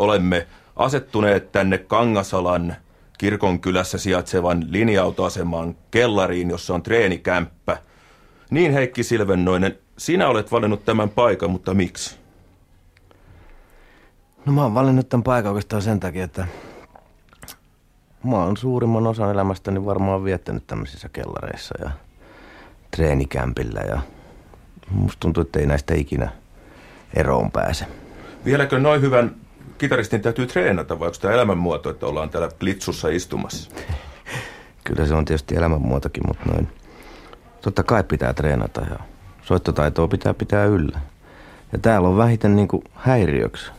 olemme asettuneet tänne Kangasalan kirkonkylässä sijaitsevan linja-autoaseman kellariin, jossa on treenikämppä. Niin Heikki Silvennoinen, sinä olet valinnut tämän paikan, mutta miksi? No mä oon valinnut tämän paikan oikeastaan sen takia, että mä oon suurimman osan elämästäni varmaan viettänyt tämmöisissä kellareissa ja treenikämpillä ja musta tuntuu, että ei näistä ikinä eroon pääse. Vieläkö noin hyvän kitaristin täytyy treenata vai onko tämä elämänmuoto, että ollaan täällä Blitsussa istumassa? Kyllä se on tietysti elämänmuotokin, mutta noin. Totta kai pitää treenata ja soittotaitoa pitää pitää yllä. Ja täällä on vähiten niin kuin häiriöksi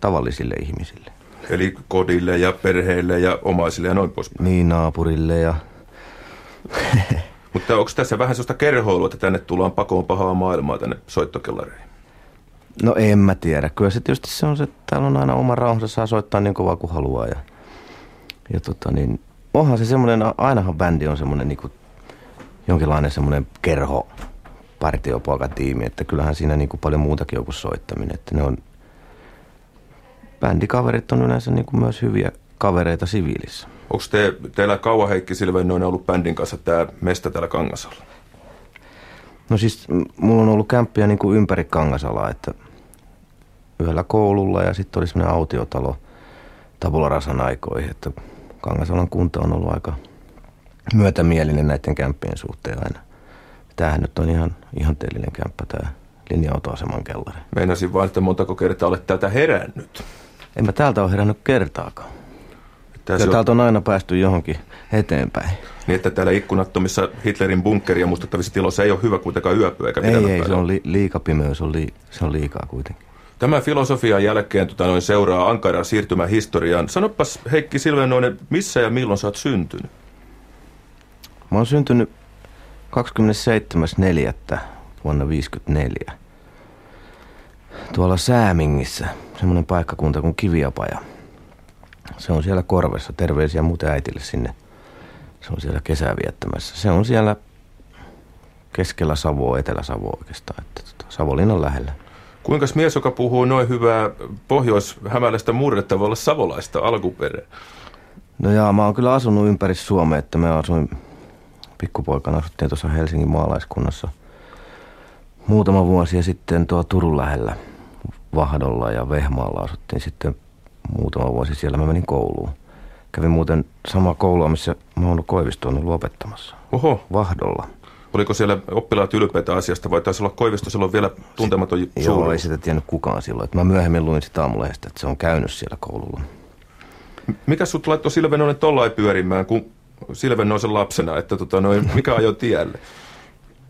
tavallisille ihmisille. Eli kodille ja perheille ja omaisille ja noin pois. Niin, naapurille ja... Mutta onko tässä vähän sellaista kerhoilua, että tänne tullaan pakoon pahaa maailmaa tänne soittokellareihin? No en mä tiedä. Kyllä se tietysti se on se, että täällä on aina oma rauhansa, saa soittaa niin kovaa kuin haluaa. Ja, ja tota niin, onhan se semmoinen, ainahan bändi on semmoinen niin jonkinlainen semmoinen kerho, partiopoikatiimi, että kyllähän siinä niin kuin paljon muutakin on kuin soittaminen. Että ne on, bändikaverit on yleensä niin kuin myös hyviä kavereita siviilissä. Onko te, teillä kauan Heikki Silvennoinen ollut bändin kanssa tämä mesta täällä Kangasalla? No siis mulla on ollut kämppiä niin kuin ympäri Kangasalaa, että yhdellä koululla ja sitten oli semmoinen autiotalo Tabularasan aikoihin, että Kangasalan kunta on ollut aika myötämielinen näiden kämppien suhteen aina. Tämähän nyt on ihan ihanteellinen kämppä tämä linja-autoaseman kellari. Meinasin vain, että montako kertaa olet täältä herännyt. En mä täältä ole herännyt kertaakaan. Ja on... täältä on aina päästy johonkin eteenpäin. Niin, että täällä ikkunattomissa Hitlerin bunkkeria muistuttavissa tiloissa ei ole hyvä kuitenkaan yöpyä eikä Ei, ei, se on li- liikapimeys, on li- se on liikaa kuitenkin. Tämän filosofian jälkeen tota, noin seuraa ankara siirtymä historiaan. Sanopas Heikki Silvenoinen, missä ja milloin sä oot syntynyt? Mä oon syntynyt 27.4. vuonna 1954. Tuolla Säämingissä, semmoinen paikkakunta kuin Kiviapaja. Se on siellä korvessa. Terveisiä muuten äitille sinne. Se on siellä kesää viettämässä. Se on siellä keskellä Savoa, Etelä-Savoa oikeastaan. Että, tota, lähellä. Kuinka mies, joka puhuu noin hyvää pohjois-hämäläistä murretta, voi olla savolaista alkuperää? No jaa, mä oon kyllä asunut ympäri Suomea, että mä asuin pikkupoikana, asuttiin tuossa Helsingin maalaiskunnassa muutama vuosi ja sitten tuo Turun lähellä Vahdolla ja Vehmaalla asuttiin sitten muutama vuosi siellä. Mä menin kouluun. Kävin muuten sama koulua, missä Mauno Koivisto on ollut opettamassa. Oho. Vahdolla. Oliko siellä oppilaat ylpeitä asiasta vai taisi olla Koivisto silloin vielä tuntematon Sit, Joo, ei sitä tiennyt kukaan silloin. Mä myöhemmin luin sitä aamulehdestä, että se on käynyt siellä koululla. Mikä sut laittoi Silvenoinen tollain pyörimään, kun Silvenoisen lapsena, että tota, noin, mikä ajoi tielle?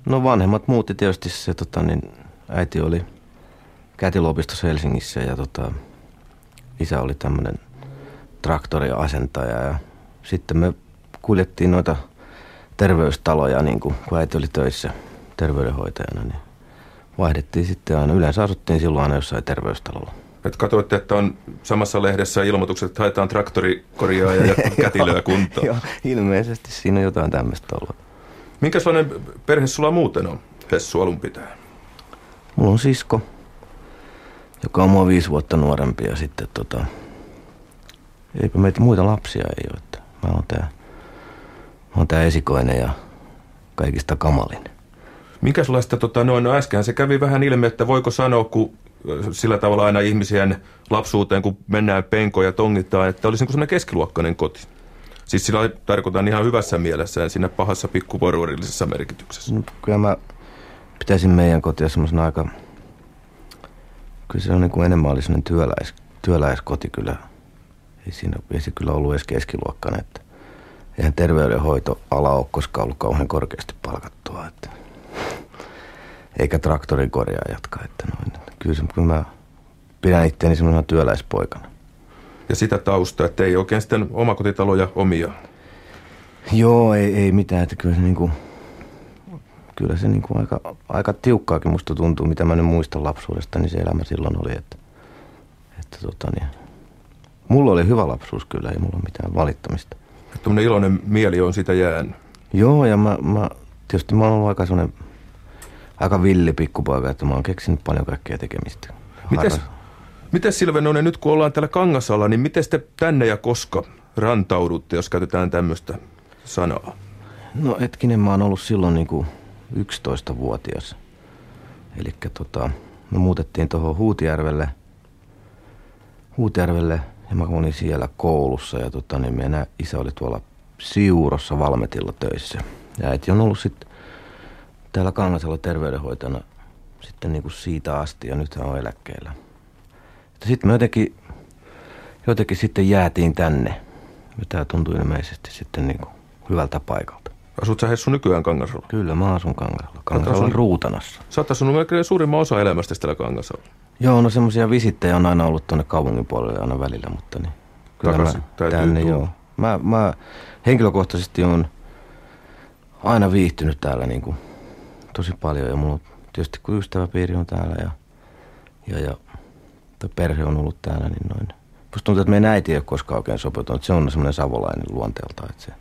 No vanhemmat muutti tietysti se, tota, niin äiti oli kätilöopistossa Helsingissä ja tota, isä oli tämmöinen traktoriasentaja ja sitten me kuljettiin noita terveystaloja, niin kuin, kun äiti oli töissä terveydenhoitajana, niin vaihdettiin sitten aina. Yleensä asuttiin silloin aina jossain terveystalolla. Et katsoitte, että on samassa lehdessä ilmoitukset, että haetaan traktorikorjaa ja kätilöä kuntoon. Joo, ilmeisesti siinä on jotain tämmöistä ollut. Minkälainen perhe sulla muuten on, Hessu alun pitää? Mulla on sisko, joka on mua viisi vuotta nuorempi ja sitten tota, eipä meitä muita lapsia ei ole. Että mä oon tää on tämä esikoinen ja kaikista kamalin. Minkälaista, tota, noin, no äsken se kävi vähän ilmi, että voiko sanoa, kun sillä tavalla aina ihmisen lapsuuteen, kun mennään penkoja ja tongitaan, että olisi niin sellainen keskiluokkainen koti. Siis sillä tarkoitan ihan hyvässä mielessä ja siinä pahassa pikkuporuurillisessa merkityksessä. No, kyllä mä pitäisin meidän kotia semmoisena aika, kyllä se on niin kuin enemmän oli semmoinen työläis, työläiskoti kyllä. Ei, siinä, ei se kyllä ollut edes keskiluokkainen, että eihän terveydenhoitoala ole koskaan ollut kauhean korkeasti palkattua. Että, eikä traktorin korjaajatkaan. Että noin. Kyllä, kyllä mä pidän itseäni semmoisena työläispoikana. Ja sitä taustaa, että ei oikein sitten omakotitaloja omia. Joo, ei, ei mitään. Että kyllä se, niinku, kyllä se niinku aika, aika tiukkaakin musta tuntuu, mitä mä nyt muistan lapsuudesta, niin se elämä silloin oli. Että, että tota niin, mulla oli hyvä lapsuus kyllä, ei mulla ole mitään valittamista. Tuommoinen iloinen mieli on sitä jäänyt. Joo, ja mä, mä tietysti mä oon ollut aika sellainen aika villi pikkupoika, että mä oon keksinyt paljon kaikkea tekemistä. Mites, Miten Silvenonen, nyt kun ollaan täällä Kangasalla, niin miten te tänne ja koska rantaudutte, jos käytetään tämmöistä sanaa? No hetkinen, mä oon ollut silloin niin kuin 11-vuotias. Eli tota, me muutettiin tuohon Huutijärvelle, Huutijärvelle ja mä olin siellä koulussa ja tota, niin meidän isä oli tuolla Siurossa Valmetilla töissä. Ja äiti on ollut sitten täällä Kangasalla terveydenhoitajana sitten niin kuin siitä asti ja nyt hän on eläkkeellä. Sitten me jotenkin, jotenkin sitten jäätiin tänne. Ja tämä tuntui ilmeisesti sitten niin kuin hyvältä paikalta. Asut sä Hessu nykyään Kangasalla? Kyllä, mä asun Kangasalla. Kangasalla asun... Ruutanassa. Sä oot asunut melkein suurimman osa elämästä täällä Kangasalla. Joo, no semmoisia visittejä on aina ollut tuonne kaupungin puolelle aina välillä, mutta niin. Kyllä Takaisin mä tänne, tulla. joo. Mä, mä henkilökohtaisesti on aina viihtynyt täällä niin kuin tosi paljon ja mulla tietysti kun ystäväpiiri on täällä ja, ja, ja perhe on ollut täällä, niin noin. Musta tuntuu, että meidän äiti ei ole koskaan oikein sopeutunut. Se on semmoinen savolainen luonteelta, että se,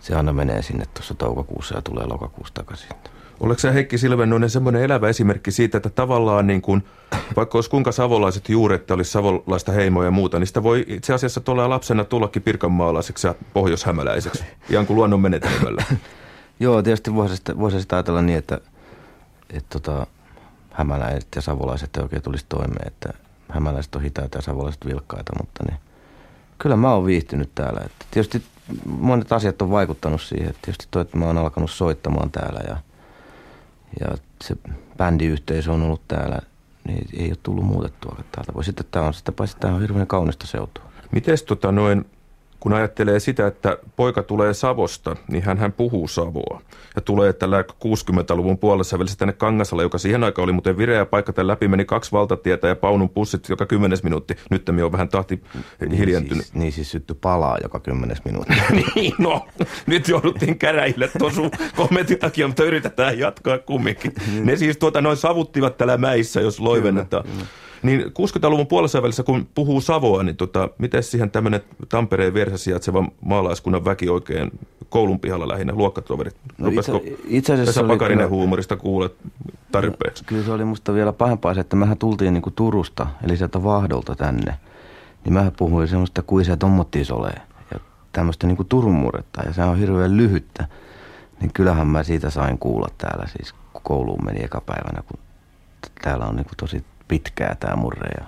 se aina menee sinne tuossa toukokuussa ja tulee lokakuussa takaisin. Oletko sä Heikki Silvennoinen semmoinen elävä esimerkki siitä, että tavallaan niin kuin, vaikka olisi kuinka savolaiset juuret, olisi savolaista heimoa ja muuta, niin sitä voi itse asiassa tuolla lapsena tullakin pirkanmaalaiseksi ja pohjoishämäläiseksi, ihan kuin luonnon menetelmällä. Joo, tietysti voisi voisi sitä ajatella niin, että, että tota, hämäläiset ja savolaiset ei oikein tulisi toimeen, että hämäläiset on hitaita ja savolaiset vilkkaita, mutta niin, kyllä mä oon viihtynyt täällä. Että tietysti monet asiat on vaikuttanut siihen. Että tietysti toi, että mä oon alkanut soittamaan täällä ja, ja se bändiyhteisö on ollut täällä, niin ei ole tullut muutettua täältä. Voi sitten tämä on, sitä paitsi tämä on hirveän kaunista seutua. Miten tota noin kun ajattelee sitä, että poika tulee Savosta, niin hän, hän puhuu Savoa. Ja tulee tällä 60-luvun puolessa välissä tänne Kangasalle, joka siihen aikaan oli muuten vireä paikka. Tämän läpi meni kaksi valtatietä ja paunun pussit joka kymmenes minuutti. Nyt on vähän tahti niin hiljentynyt. Siis, niin siis sytty palaa joka kymmenes minuutti. niin, no. Nyt jouduttiin käräjille tosu kommentin takia, mutta yritetään jatkaa kumminkin. Niin. Ne siis tuota noin savuttivat täällä mäissä, jos loivennetaan. Kyllä, kyllä. Niin 60-luvun puolessa välissä, kun puhuu Savoa, niin tota, miten siihen tämmöinen Tampereen vieressä sijaitseva maalaiskunnan väki oikein koulun pihalla lähinnä, luokkatoverit? No itse, itse asiassa oli Pakarinen kyllä, huumorista kuulet tarpeeksi? Kyllä se oli musta vielä pahempaa se, että mehän tultiin niin kuin Turusta, eli sieltä Vahdolta tänne. Niin mä puhuin semmoista kuin se tommottiis olee. Ja tämmöistä niin kuin Turun murretta, ja se on hirveän lyhyttä. Niin kyllähän mä siitä sain kuulla täällä siis, kouluun meni eka päivänä, kun täällä on niin kuin tosi pitkää tämä murre ja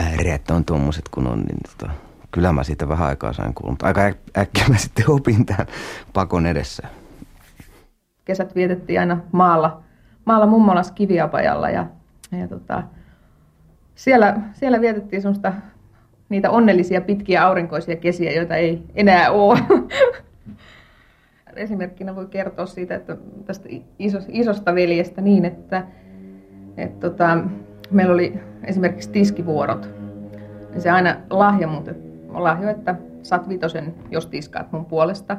ääreät on tuommoiset kun on, niin tota, kyllä mä siitä vähän aikaa sain kuulla, mutta aika äkkiä mä sitten opin tämän pakon edessä. Kesät vietettiin aina maalla, maalla mummolas kiviapajalla ja, ja tota, siellä, siellä vietettiin semmoista niitä onnellisia pitkiä aurinkoisia kesiä, joita ei enää ole. Esimerkkinä voi kertoa siitä, että tästä isosta veljestä niin, että et tota, meillä oli esimerkiksi tiskivuorot. Ja se aina lahja muuten, lahjo, että saat vitosen, jos tiskaat mun puolesta.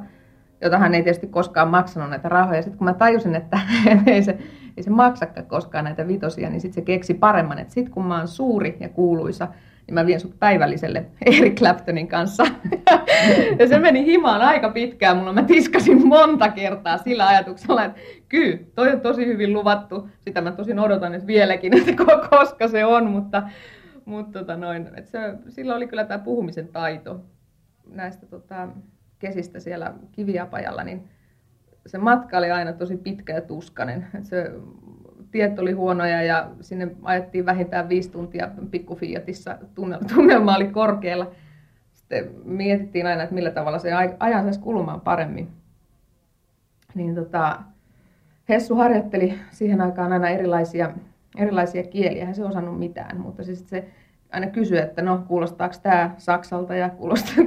Jota hän ei tietysti koskaan maksanut näitä rahoja. Sitten kun mä tajusin, että ei se, ei se maksakaan koskaan näitä vitosia, niin sitten se keksi paremman. Että sitten kun mä oon suuri ja kuuluisa, niin mä vien sut päivälliselle Eric Claptonin kanssa. ja se meni himaan aika pitkään mulla. Mä tiskasin monta kertaa sillä ajatuksella, että kyllä, toi on tosi hyvin luvattu. Sitä mä tosin odotan että vieläkin, että koska se on, mutta, mutta tota noin, että se, sillä oli kyllä tämä puhumisen taito näistä tota, kesistä siellä kiviapajalla, niin se matka oli aina tosi pitkä ja tuskanen. Se tiet oli huonoja ja sinne ajettiin vähintään viisi tuntia pikkufiatissa. Tunnelma oli korkealla. Sitten mietittiin aina, että millä tavalla se ajan saisi kulumaan paremmin. Niin tota, Hessu harjoitteli siihen aikaan aina erilaisia, erilaisia kieliä. Hän se osannut mitään, mutta siis se aina kysyi, että no kuulostaako tämä Saksalta ja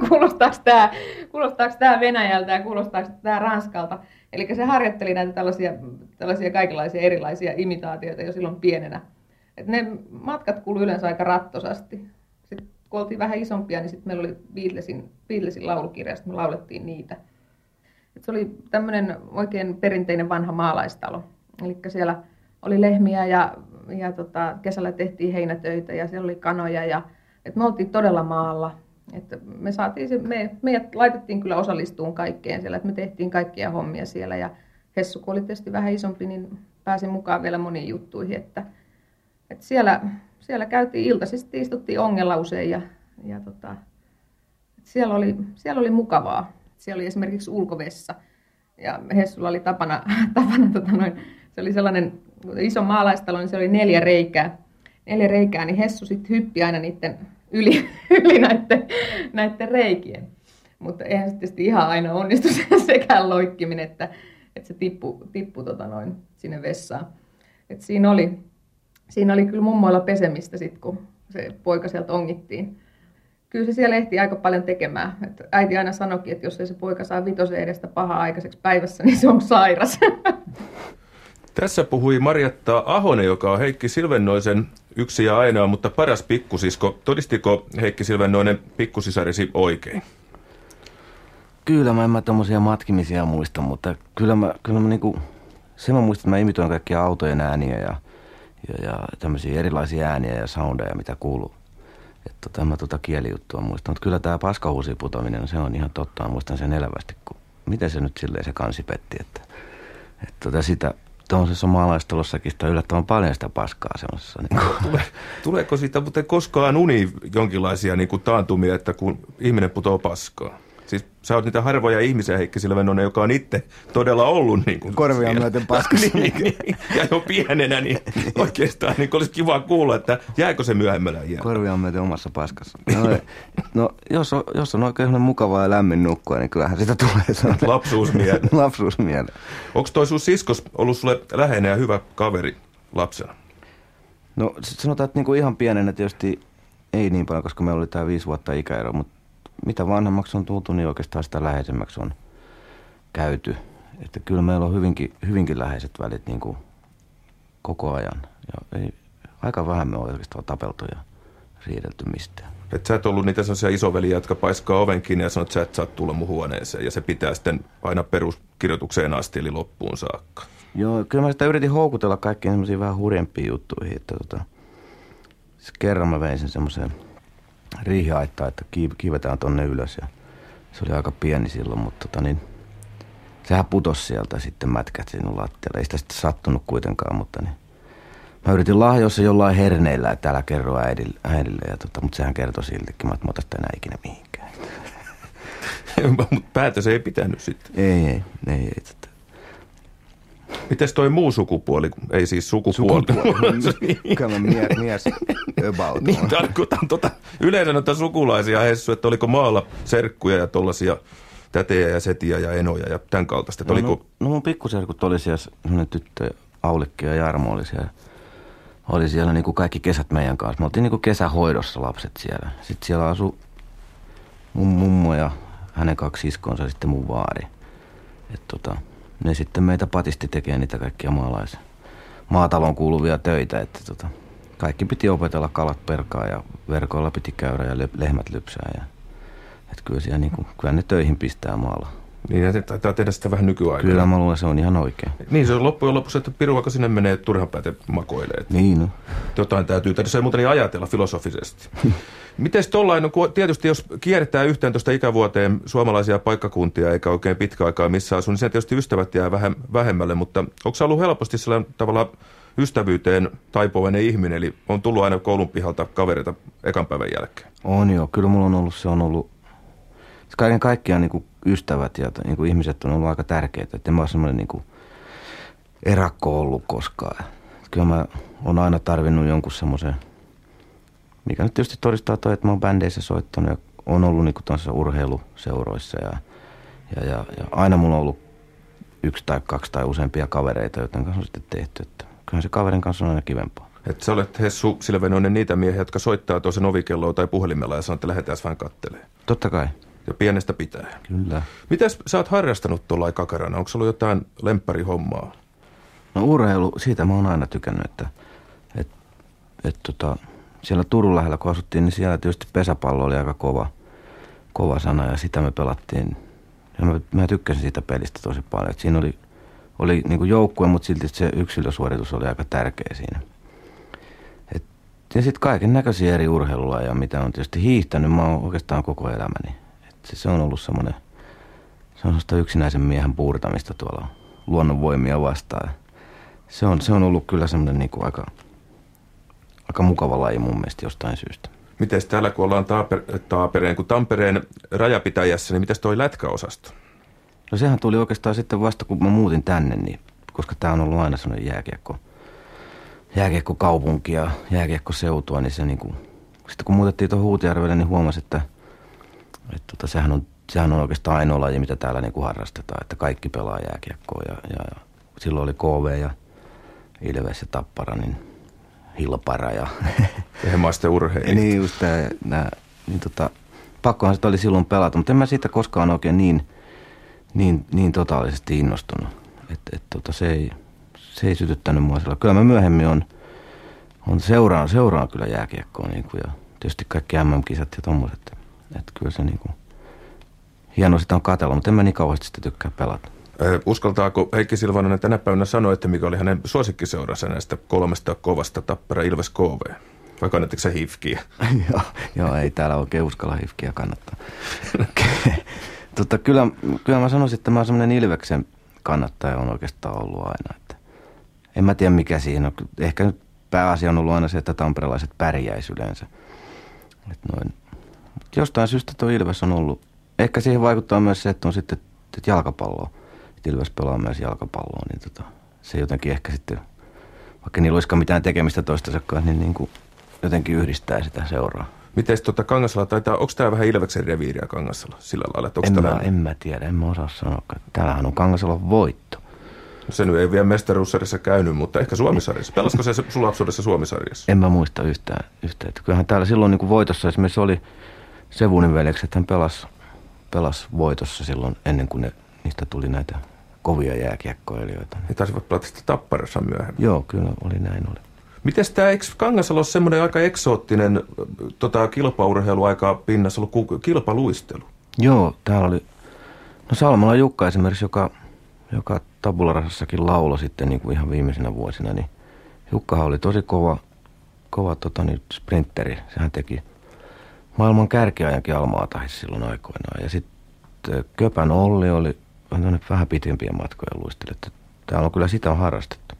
kuulostaako tämä, kuulostaako tämä Venäjältä ja kuulostaako tämä Ranskalta. Eli se harjoitteli näitä tällaisia, tällaisia kaikenlaisia erilaisia imitaatioita jo silloin pienenä. Et ne matkat kului yleensä aika rattosasti. Sitten kun oltiin vähän isompia, niin sitten meillä oli Beatlesin, Beatlesin laulukirja, me laulettiin niitä. Et se oli tämmöinen oikein perinteinen vanha maalaistalo. Eli siellä oli lehmiä ja, ja tota, kesällä tehtiin heinätöitä ja siellä oli kanoja. Ja, et me oltiin todella maalla että me saatiin se, me, meidät laitettiin kyllä osallistuun kaikkeen siellä, että me tehtiin kaikkia hommia siellä ja Hessu, kun oli tietysti vähän isompi, niin pääsin mukaan vielä moniin juttuihin, että, että siellä, siellä käytiin iltaisesti, istuttiin ongella usein ja, ja tota, siellä, oli, siellä oli mukavaa. Siellä oli esimerkiksi ulkovessa ja Hessulla oli tapana, tapana tota noin, se oli sellainen iso maalaistalo, niin se oli neljä reikää. Neljä reikää, niin Hessu sitten hyppi aina niiden yli, yli näiden, näiden reikien. Mutta eihän se tietysti ihan aina onnistu sekään loikkiminen, että, että se tippui tippu tota noin sinne vessaan. Et siinä, oli, siinä oli kyllä mummoilla pesemistä sitten, kun se poika sieltä ongittiin. Kyllä se siellä ehti aika paljon tekemään. Et äiti aina sanoikin, että jos ei se poika saa vitosen edestä pahaa aikaiseksi päivässä, niin se on sairas. Tässä puhui Marjatta Ahonen, joka on Heikki Silvennoisen yksi ja ainoa, mutta paras pikkusisko. Todistiko Heikki Silvennoinen pikkusisarisi oikein? Kyllä, mä en mä tommosia matkimisia muista, mutta kyllä mä, kyllä mä niinku, se mä muistan, että mä imitoin kaikkia autojen ääniä ja, ja, ja tämmöisiä erilaisia ääniä ja soundeja, mitä kuuluu. Että tota, mä tota kielijuttua muistan. Mutta kyllä tämä paskahuusi putoaminen, se on ihan totta. Mä muistan sen elävästi, kun miten se nyt silleen se kansi petti. Että, että tota sitä, tuollaisessa maalaistalossakin sitä yllättävän paljon sitä paskaa semmoisessa. Niin Tule, tuleeko siitä muuten koskaan uni jonkinlaisia niin kuin taantumia, että kun ihminen putoo paskaa? Siis sä oot niitä harvoja ihmisiä, Heikki Silvenonen, joka on itse todella ollut niin kuin Korvia myöten paskassa. niin, niin, ja jo pienenä, niin oikeastaan niin olisi kiva kuulla, että jääkö se myöhemmällä iällä. Korvia myöten omassa paskassa. No, no jos, on, jos on oikein mukavaa ja lämmin nukkua, niin kyllähän sitä tulee. Lapsuusmiele. Lapsuusmiele. Onko toi sun siskos ollut sulle läheinen ja hyvä kaveri lapsena? No sanotaan, että niinku ihan pienenä tietysti ei niin paljon, koska meillä oli tämä viisi vuotta ikäero, mutta mitä vanhemmaksi on tultu, niin oikeastaan sitä läheisemmäksi on käyty. Että kyllä meillä on hyvinkin, hyvinkin läheiset välit niin kuin koko ajan. Ja ei, aika vähän me on oikeastaan tapeltu ja riidelty mistään. Et sä et ollut niitä sellaisia isoveliä, jotka paiskaa oven kiinni ja sanoo, että sä et saa tulla mun huoneeseen. Ja se pitää sitten aina peruskirjoitukseen asti, eli loppuun saakka. Joo, kyllä mä sitä yritin houkutella kaikkiin semmoisiin vähän hurjempiin juttuihin. Että tota, siis kerran mä vein sen semmoiseen riihiaittaa, että kiivetään tonne ylös. Ja se oli aika pieni silloin, mutta tota niin, sehän putosi sieltä sitten mätkät sinun lattialle. Ei sitä sitten sattunut kuitenkaan, mutta niin. Mä yritin lahjoissa jollain herneillä, että älä kerro äidille, äidille ja tota, mutta sehän kertoi siltikin, että mä otan sitä enää ikinä mihinkään. mutta päätös ei pitänyt sitten. Ei, ei, ei, ei. Tota. Mites toi muu sukupuoli, ei siis sukupuoli? Sukupuoli, kyllä mie, mies about niin, tarkoitan tota, yleensä noita sukulaisia Hessu, että oliko maalla serkkuja ja tollasia tätejä ja setiä ja enoja ja tämän kaltaista. No, oliko... no, no mun pikkuserkut oli siellä, semmoinen tyttö, Aulikki ja Jarmo oli siellä. Oli siellä niin kuin kaikki kesät meidän kanssa. Me oltiin niin kuin kesähoidossa lapset siellä. Sitten siellä asui mun mummo ja hänen kaksi siskonsa sitten mun vaari. Et tota, ne sitten meitä patisti tekemään niitä kaikkia maalais, maatalon kuuluvia töitä. Että tota, kaikki piti opetella kalat perkaa ja verkoilla piti käydä ja lehmät lypsää. Ja, et kyllä, siellä niin kuin, kyllä ne töihin pistää maalla. Niin, ja taitaa tehdä sitä vähän nykyaikana. Kyllä mä luulen, se on ihan oikein. Niin, se on loppujen lopuksi, että piru vaikka sinne menee turhan pääte makoilee. Että Niin, no. Jotain täytyy ei muuten niin ajatella filosofisesti. Miten tollain, no, kun tietysti jos kiertää yhteen tuosta ikävuoteen suomalaisia paikkakuntia eikä oikein pitkä aikaa missä asu, niin sen tietysti ystävät jää vähän vähemmälle, mutta onko se ollut helposti sellainen tavalla ystävyyteen taipuvainen ihminen, eli on tullut aina koulun pihalta kavereita ekan päivän jälkeen? On joo, kyllä mulla on ollut, se on ollut, kaiken kaikkiaan niin kuin ystävät ja niin kuin ihmiset on ollut aika tärkeitä, että en mä ole semmoinen niin kuin erakko ollut koskaan. Kyllä mä oon aina tarvinnut jonkun semmoisen, mikä nyt tietysti todistaa toi, että mä oon bändeissä soittanut ja on ollut niin kuin urheiluseuroissa ja, ja, ja, ja, aina mulla on ollut yksi tai kaksi tai useampia kavereita, joiden kanssa on sitten tehty, että kyllähän se kaverin kanssa on aina kivempaa. Että sä olet Hessu Silvenoinen niitä miehiä, jotka soittaa toisen ovikelloa tai puhelimella ja sanoo, että lähdetään vähän kattelee. Totta kai. Ja pienestä pitää. Kyllä. Mitäs sä oot harrastanut tuolla kakarana? Onko ollut jotain lempparihommaa? No urheilu, siitä mä oon aina tykännyt, että et, et, tota, siellä Turun lähellä kun asuttiin, niin siellä tietysti pesäpallo oli aika kova, kova sana ja sitä me pelattiin. Ja mä, mä tykkäsin siitä pelistä tosi paljon. Et siinä oli, oli niin joukkue, mutta silti se yksilösuoritus oli aika tärkeä siinä. Et, ja sitten kaiken näköisiä eri urheilulajeja, mitä on tietysti hiihtänyt, mä oon oikeastaan koko elämäni. Et se, on ollut semmoinen, se on yksinäisen miehen puurtamista tuolla luonnonvoimia vastaan. Se on, se on ollut kyllä semmoinen niin aika, aika mukava laji mun mielestä jostain syystä. Miten täällä kun ollaan Taaper- Taapereen, kun Tampereen rajapitäjässä, niin miten toi lätkäosasto? No sehän tuli oikeastaan sitten vasta kun mä muutin tänne, niin, koska tämä on ollut aina sellainen jääkiekko, jääkiekko kaupunki ja jääkiekko seutua, niin se niin kuin, sitten kun muutettiin tuohon Huutijärvelle, niin huomasi, että, että tota, sehän, on, sehän on oikeastaan ainoa laji, mitä täällä niin kuin harrastetaan, että kaikki pelaa jääkiekkoa ja, ja, ja silloin oli KV ja Ilves ja Tappara, niin Hilpara ja... Ehemaisten urheilijat. niin just tää, nää, niin tota, pakkohan sitä oli silloin pelata, mutta en mä siitä koskaan oikein niin, niin, niin totaalisesti innostunut. Että et, tota, se, ei, se ei sytyttänyt mua sillä. Kyllä mä myöhemmin on, on seuraan, seuraan kyllä jääkiekkoa niin kuin, ja tietysti kaikki MM-kisat ja tommoset. Että kyllä se niin kuin, hienoa sitä on katella, mutta en mä niin kauheasti sitä tykkää pelata. Uskaltaako Heikki Silvanonen tänä päivänä sanoa, että mikä oli hänen suosikkiseuransa näistä kolmesta kovasta Tappara Ilves KV? Vai kannattiko se hifkiä? joo, joo, ei täällä oikein uskalla hifkiä kannattaa. tota, kyllä, kyllä mä sanoisin, että mä oon semmoinen Ilveksen kannattaja on oikeastaan ollut aina. Että en mä tiedä mikä siinä on. Ehkä nyt pääasia on ollut aina se, että tamperelaiset pärjäisi yleensä. Et noin. Jostain syystä tuo Ilves on ollut. Ehkä siihen vaikuttaa myös se, että on sitten että jalkapalloa. Että Ilves pelaa myös jalkapalloa, niin tota, se jotenkin ehkä sitten, vaikka niillä olisikaan mitään tekemistä toistensa kanssa, niin, niin kuin jotenkin yhdistää sitä seuraa. Miten tuota Kangasala taitaa, onko tämä vähän Ilveksen reviiriä Kangasala sillä lailla? Että En mä, en mä tiedä, en mä osaa sanoa. Täällähän on Kangasalon voitto. Se nyt ei vielä mestaruussarjassa käynyt, mutta ehkä Suomisarjassa. Pelasko se sun lapsuudessa Suomisarjassa? En mä muista yhtään. yhtään. Kyllähän täällä silloin niin kuin voitossa esimerkiksi oli Sevunin veljekset, hän pelasi, pelasi voitossa silloin ennen kuin ne, niistä tuli näitä kovia jääkiekkoilijoita. He taisivat pelata sitä Tapparassa myöhemmin. Joo, kyllä oli näin oli. Miten tämä, eikö Kangasalo ole semmoinen aika eksoottinen tota, kilpaurheilu aika pinnassa ollut kilpaluistelu? Joo, täällä oli, no Salmala Jukka esimerkiksi, joka, joka tabularasassakin lauloi sitten niin kuin ihan viimeisinä vuosina, niin Jukkahan oli tosi kova, kova tota, niin, sprinteri. Sehän teki maailman kärkiajankin Almaatahissa silloin aikoinaan. Ja sitten Köpän Olli oli vähän, vähän pitempiä matkoja luisteli. Että Täällä on kyllä sitä on harrastettu.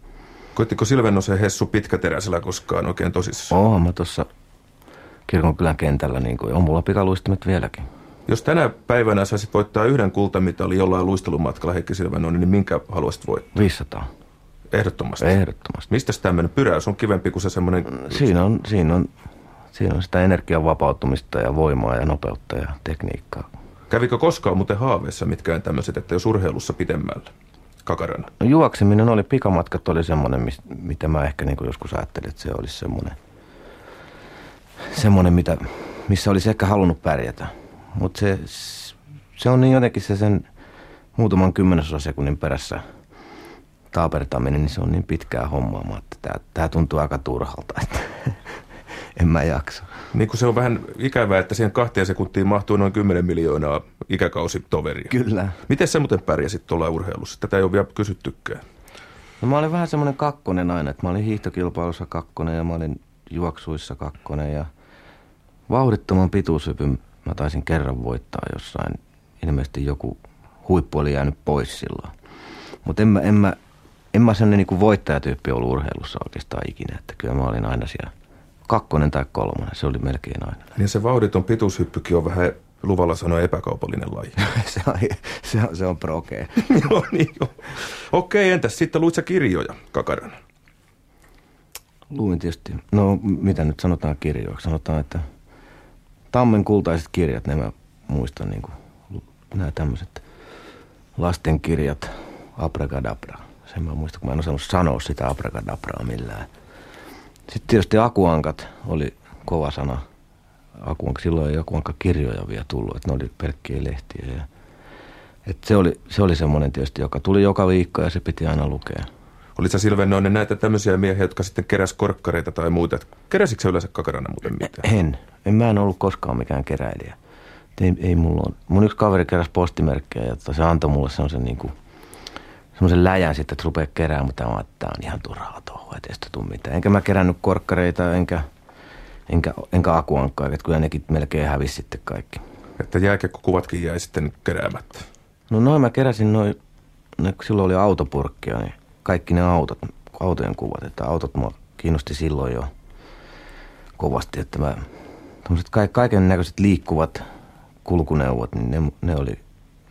Koittiko Silvennosen Hessu pitkäteräisellä koskaan oikein tosissaan? Oonhan mä tuossa kirkonkylän kentällä, niin kuin, on mulla pikaluistimet vieläkin. Jos tänä päivänä saisit voittaa yhden kultamitalin jollain luistelumatkalla Heikki Silvennoinen, niin minkä haluaisit voittaa? 500. Ehdottomasti. Ehdottomasti. Mistä tämmöinen pyräys on kivempi kuin se semmoinen... Siinä on, siinä on, siinä on sitä energian vapautumista ja voimaa ja nopeutta ja tekniikkaa. Kävikö koskaan muuten haaveissa mitkään tämmöiset, että jos urheilussa pidemmällä? Kakarana. No, juokseminen oli, pikamatkat oli semmoinen, mitä mä ehkä niin joskus ajattelin, että se olisi semmoinen, semmoinen mitä, missä olisi ehkä halunnut pärjätä. Mutta se, se on niin jotenkin se sen muutaman kymmenesosasekunnin perässä taapertaminen, niin se on niin pitkää hommaa, mä että tämä, tämä tuntuu aika turhalta, että en mä jaksa. Niin kuin se on vähän ikävää, että siihen kahteen sekuntiin mahtuu noin 10 miljoonaa ikäkausitoveria. Kyllä. Miten sä muuten pärjäsit tuolla urheilussa? Tätä ei ole vielä kysyttykään. No mä olin vähän semmoinen kakkonen aina, että mä olin hiihtokilpailussa kakkonen ja mä olin juoksuissa kakkonen ja vauhdittoman pituushypyn mä taisin kerran voittaa jossain. Ilmeisesti joku huippu oli jäänyt pois silloin. Mutta en mä, en mä, en mä sellainen niin voittajatyyppi ollut urheilussa oikeastaan ikinä, että kyllä mä olin aina siellä kakkonen tai kolmonen, se oli melkein aina. Niin se vauhditon pituushyppykin on vähän luvalla sanoa epäkaupallinen laji. se, on, se, on, se on prokee. joo, niin joo. Okei, entäs sitten luit sä kirjoja, Kakarana? Luin tietysti, no mitä nyt sanotaan kirjoiksi, sanotaan, että Tammen kultaiset kirjat, ne mä muistan niin kuin, nämä tämmöiset lastenkirjat, abracadabra. Sen mä muistan, kun mä en osannut sanoa sitä abracadabraa millään. Sitten tietysti akuankat oli kova sana. Akuanka, silloin ei akuanka kirjoja vielä tullut, että ne oli pelkkiä lehtiä. Ja, et se oli, se oli semmoinen tietysti, joka tuli joka viikko ja se piti aina lukea. Olit sä Silvennoinen näitä tämmöisiä miehiä, jotka sitten keräs korkkareita tai muuta? Keräsitkö sä yleensä Kakarana muuten mitään? En. en. Mä en ollut koskaan mikään keräilijä. Ei, ei mulla on. Mun yksi kaveri keräsi postimerkkejä ja se antoi mulle semmoisen niinku, semmoisen läjän sitten, että rupeaa keräämään, mutta mä että tää on ihan turhaa touhua, ettei sitä tule mitään. Enkä mä kerännyt korkkareita, enkä, enkä, enkä akuankkaa, että kyllä nekin melkein hävisi sitten kaikki. Että jääkiekkokuvatkin jäi sitten keräämättä. No noin mä keräsin noin, ne, kun silloin oli autopurkkia, niin kaikki ne autot, autojen kuvat, että autot mua kiinnosti silloin jo. kovasti, että mä, kaiken näköiset liikkuvat kulkuneuvot, niin ne, ne oli,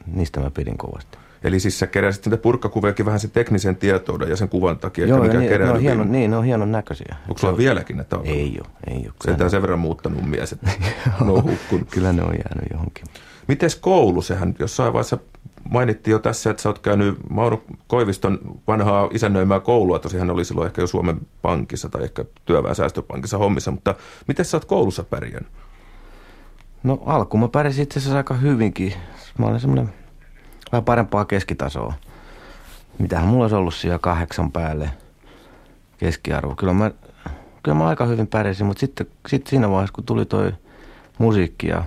niistä mä pidin kovasti. Eli siis sä keräsit niitä purkkakuviakin vähän sen teknisen tietouden ja sen kuvan takia, Joo, mikä niin, ne on hieno, niin, ne on hienon näköisiä. Onko sulla vieläkin ne tavoilla? Ei ole, ei ole. Sentään sen verran muuttanut mies, että ne on hukkunut. Kyllä ne on jäänyt johonkin. Mites koulu? Sehän jossain vaiheessa mainittiin jo tässä, että sä oot käynyt Mauro Koiviston vanhaa isännöimää koulua. Tosiaan oli silloin ehkä jo Suomen Pankissa tai ehkä Työväen hommissa, mutta miten sä oot koulussa pärjännyt? No alkuun mä pärjäsin itse asiassa aika hyvinkin. Mä olin semmoinen vähän parempaa keskitasoa. Mitähän mulla olisi ollut siellä kahdeksan päälle keskiarvo. Kyllä mä, kyllä mä aika hyvin pärjäsin, mutta sitten, sitten siinä vaiheessa, kun tuli toi musiikki ja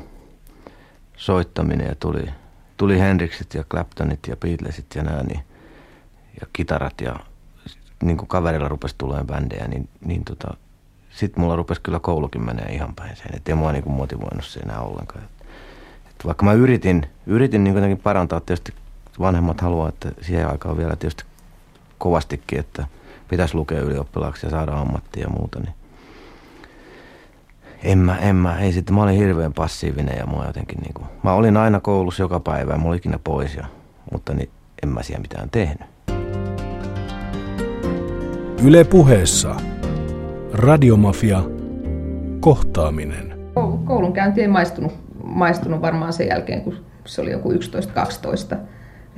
soittaminen ja tuli, tuli Hendrixit ja Claptonit ja Beatlesit ja nämä, niin, ja kitarat ja niin kuin kaverilla rupesi tulemaan bändejä, niin, niin tota, sitten mulla rupesi kyllä koulukin menee ihan päin sen. Että ei mua niin kuin motivoinut se enää ollenkaan. Vaikka mä yritin, yritin niin jotenkin parantaa, tietysti vanhemmat haluaa, että siihen aikaan vielä tietysti kovastikin, että pitäisi lukea ylioppilaaksi ja saada ammattia ja muuta, niin en mä, en mä, ei sitten, mä olin hirveän passiivinen ja mua jotenkin niin kuin, mä olin aina koulussa joka päivä ja mä olin ikinä pois ja, mutta niin en mä siellä mitään tehnyt. Yle puheessa Radiomafia kohtaaminen. Koulun käynti ei maistunut, maistunut varmaan sen jälkeen, kun se oli joku 11-12.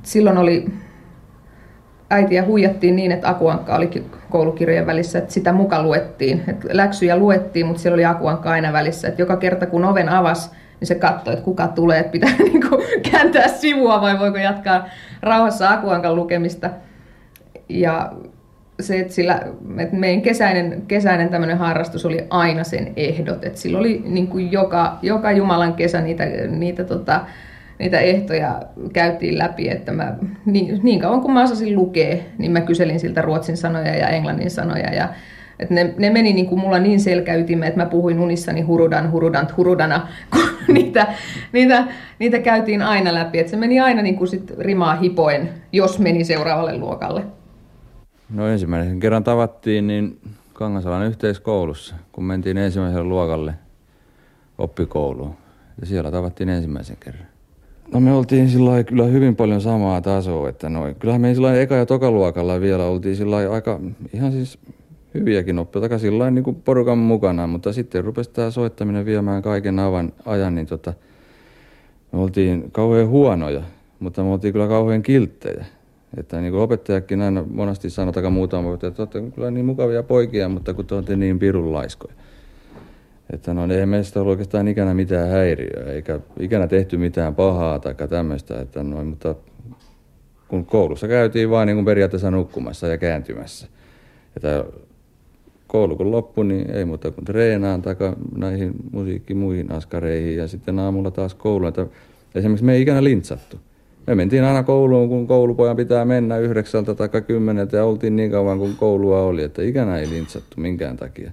Silloin oli äitiä huijattiin niin, että akuankka oli koulukirjojen välissä, että sitä muka luettiin. Että läksyjä luettiin, mutta siellä oli akuankka aina välissä. Että joka kerta kun oven avasi, niin se katsoi, että kuka tulee, että pitää niin kuin kääntää sivua vai voiko jatkaa rauhassa akuankan lukemista. Ja se, että, sillä, että meidän kesäinen, kesäinen tämmöinen harrastus oli aina sen ehdot. Että sillä oli niin kuin joka, joka Jumalan kesä niitä, niitä, tota, niitä ehtoja käytiin läpi, että mä, niin, niin kauan kun mä osasin lukea, niin mä kyselin siltä ruotsin sanoja ja englannin sanoja ja että ne, ne meni niin kuin mulla niin selkäytimeen, että mä puhuin unissani hurudan, hurudant, hurudana, kun niitä, niitä, niitä käytiin aina läpi. Että se meni aina niin kuin sit rimaa hipoen, jos meni seuraavalle luokalle. No ensimmäisen kerran tavattiin niin Kangasalan yhteiskoulussa, kun mentiin ensimmäiselle luokalle oppikouluun. Ja siellä tavattiin ensimmäisen kerran. No me oltiin sillä kyllä hyvin paljon samaa tasoa, että noin. Kyllähän me sillä eka- ja tokaluokalla vielä oltiin sillä aika ihan siis hyviäkin oppijoita, sillä niin kuin porukan mukana, mutta sitten rupesi tämä soittaminen viemään kaiken avan ajan, niin tota, me oltiin kauhean huonoja, mutta me oltiin kyllä kauhean kilttejä. Että niin kuin opettajakin aina monesti sanoo, tai muutama että te olette kyllä niin mukavia poikia, mutta kun te olette niin pirun laiskoja. Että no ei meistä ollut oikeastaan ikänä mitään häiriöä, eikä ikänä tehty mitään pahaa tai tämmöistä. Että noin, mutta kun koulussa käytiin vaan niin periaatteessa nukkumassa ja kääntymässä. Että koulu kun loppui, niin ei muuta kuin treenaan tai näihin musiikki muihin askareihin ja sitten aamulla taas kouluun. Että esimerkiksi me ei ikänä lintsattu me mentiin aina kouluun, kun koulupojan pitää mennä yhdeksältä tai kymmeneltä ja oltiin niin kauan kuin koulua oli, että ikänä ei lintsattu minkään takia.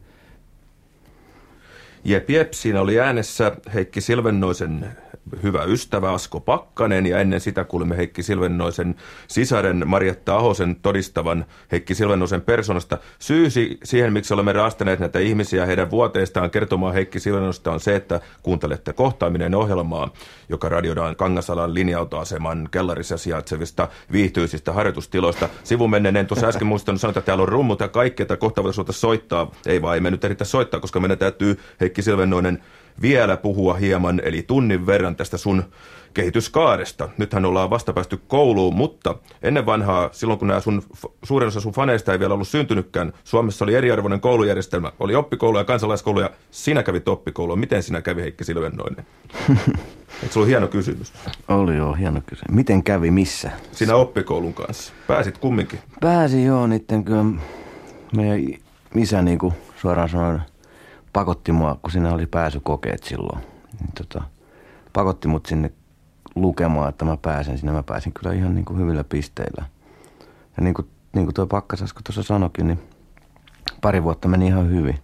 Jep, jep, siinä oli äänessä Heikki Silvennoisen hyvä ystävä Asko Pakkanen ja ennen sitä kuulimme Heikki Silvennoisen sisaren Marjatta Ahosen todistavan Heikki Silvennoisen persoonasta. Syysi siihen, miksi olemme raastaneet näitä ihmisiä heidän vuoteistaan kertomaan Heikki Silvennoista on se, että kuuntelette kohtaaminen ohjelmaa, joka radioidaan Kangasalan linja-autoaseman kellarissa sijaitsevista viihtyisistä harjoitustiloista. Sivumenneen tuossa äsken muistanut sanoa, että täällä on rummut ja kaikki, että kohta soittaa. Ei vaan, ei me nyt soittaa, koska meidän täytyy Heikki Silvennoinen vielä puhua hieman, eli tunnin verran tästä sun kehityskaaresta. Nythän ollaan vasta päästy kouluun, mutta ennen vanhaa, silloin kun nämä sun, suurin osa sun faneista ei vielä ollut syntynytkään, Suomessa oli eriarvoinen koulujärjestelmä. Oli oppikoulu ja kansalaiskoulu ja sinä kävit oppikoulua. Miten sinä kävi Heikki Silvennoinen? Eikö se ollut hieno kysymys? Oli joo, hieno kysymys. Miten kävi missä? Sinä oppikoulun kanssa. Pääsit kumminkin? Pääsin joo, niiden kyllä meidän isä niin kuin suoraan sanoen pakotti mua, kun siinä oli pääsykokeet silloin. Niin tota, pakotti mut sinne lukemaan, että mä pääsen sinne. Mä pääsin kyllä ihan niin kuin hyvillä pisteillä. Ja niin kuin, niin kuin tuo Pakkasasko tuossa sanoikin, niin pari vuotta meni ihan hyvin.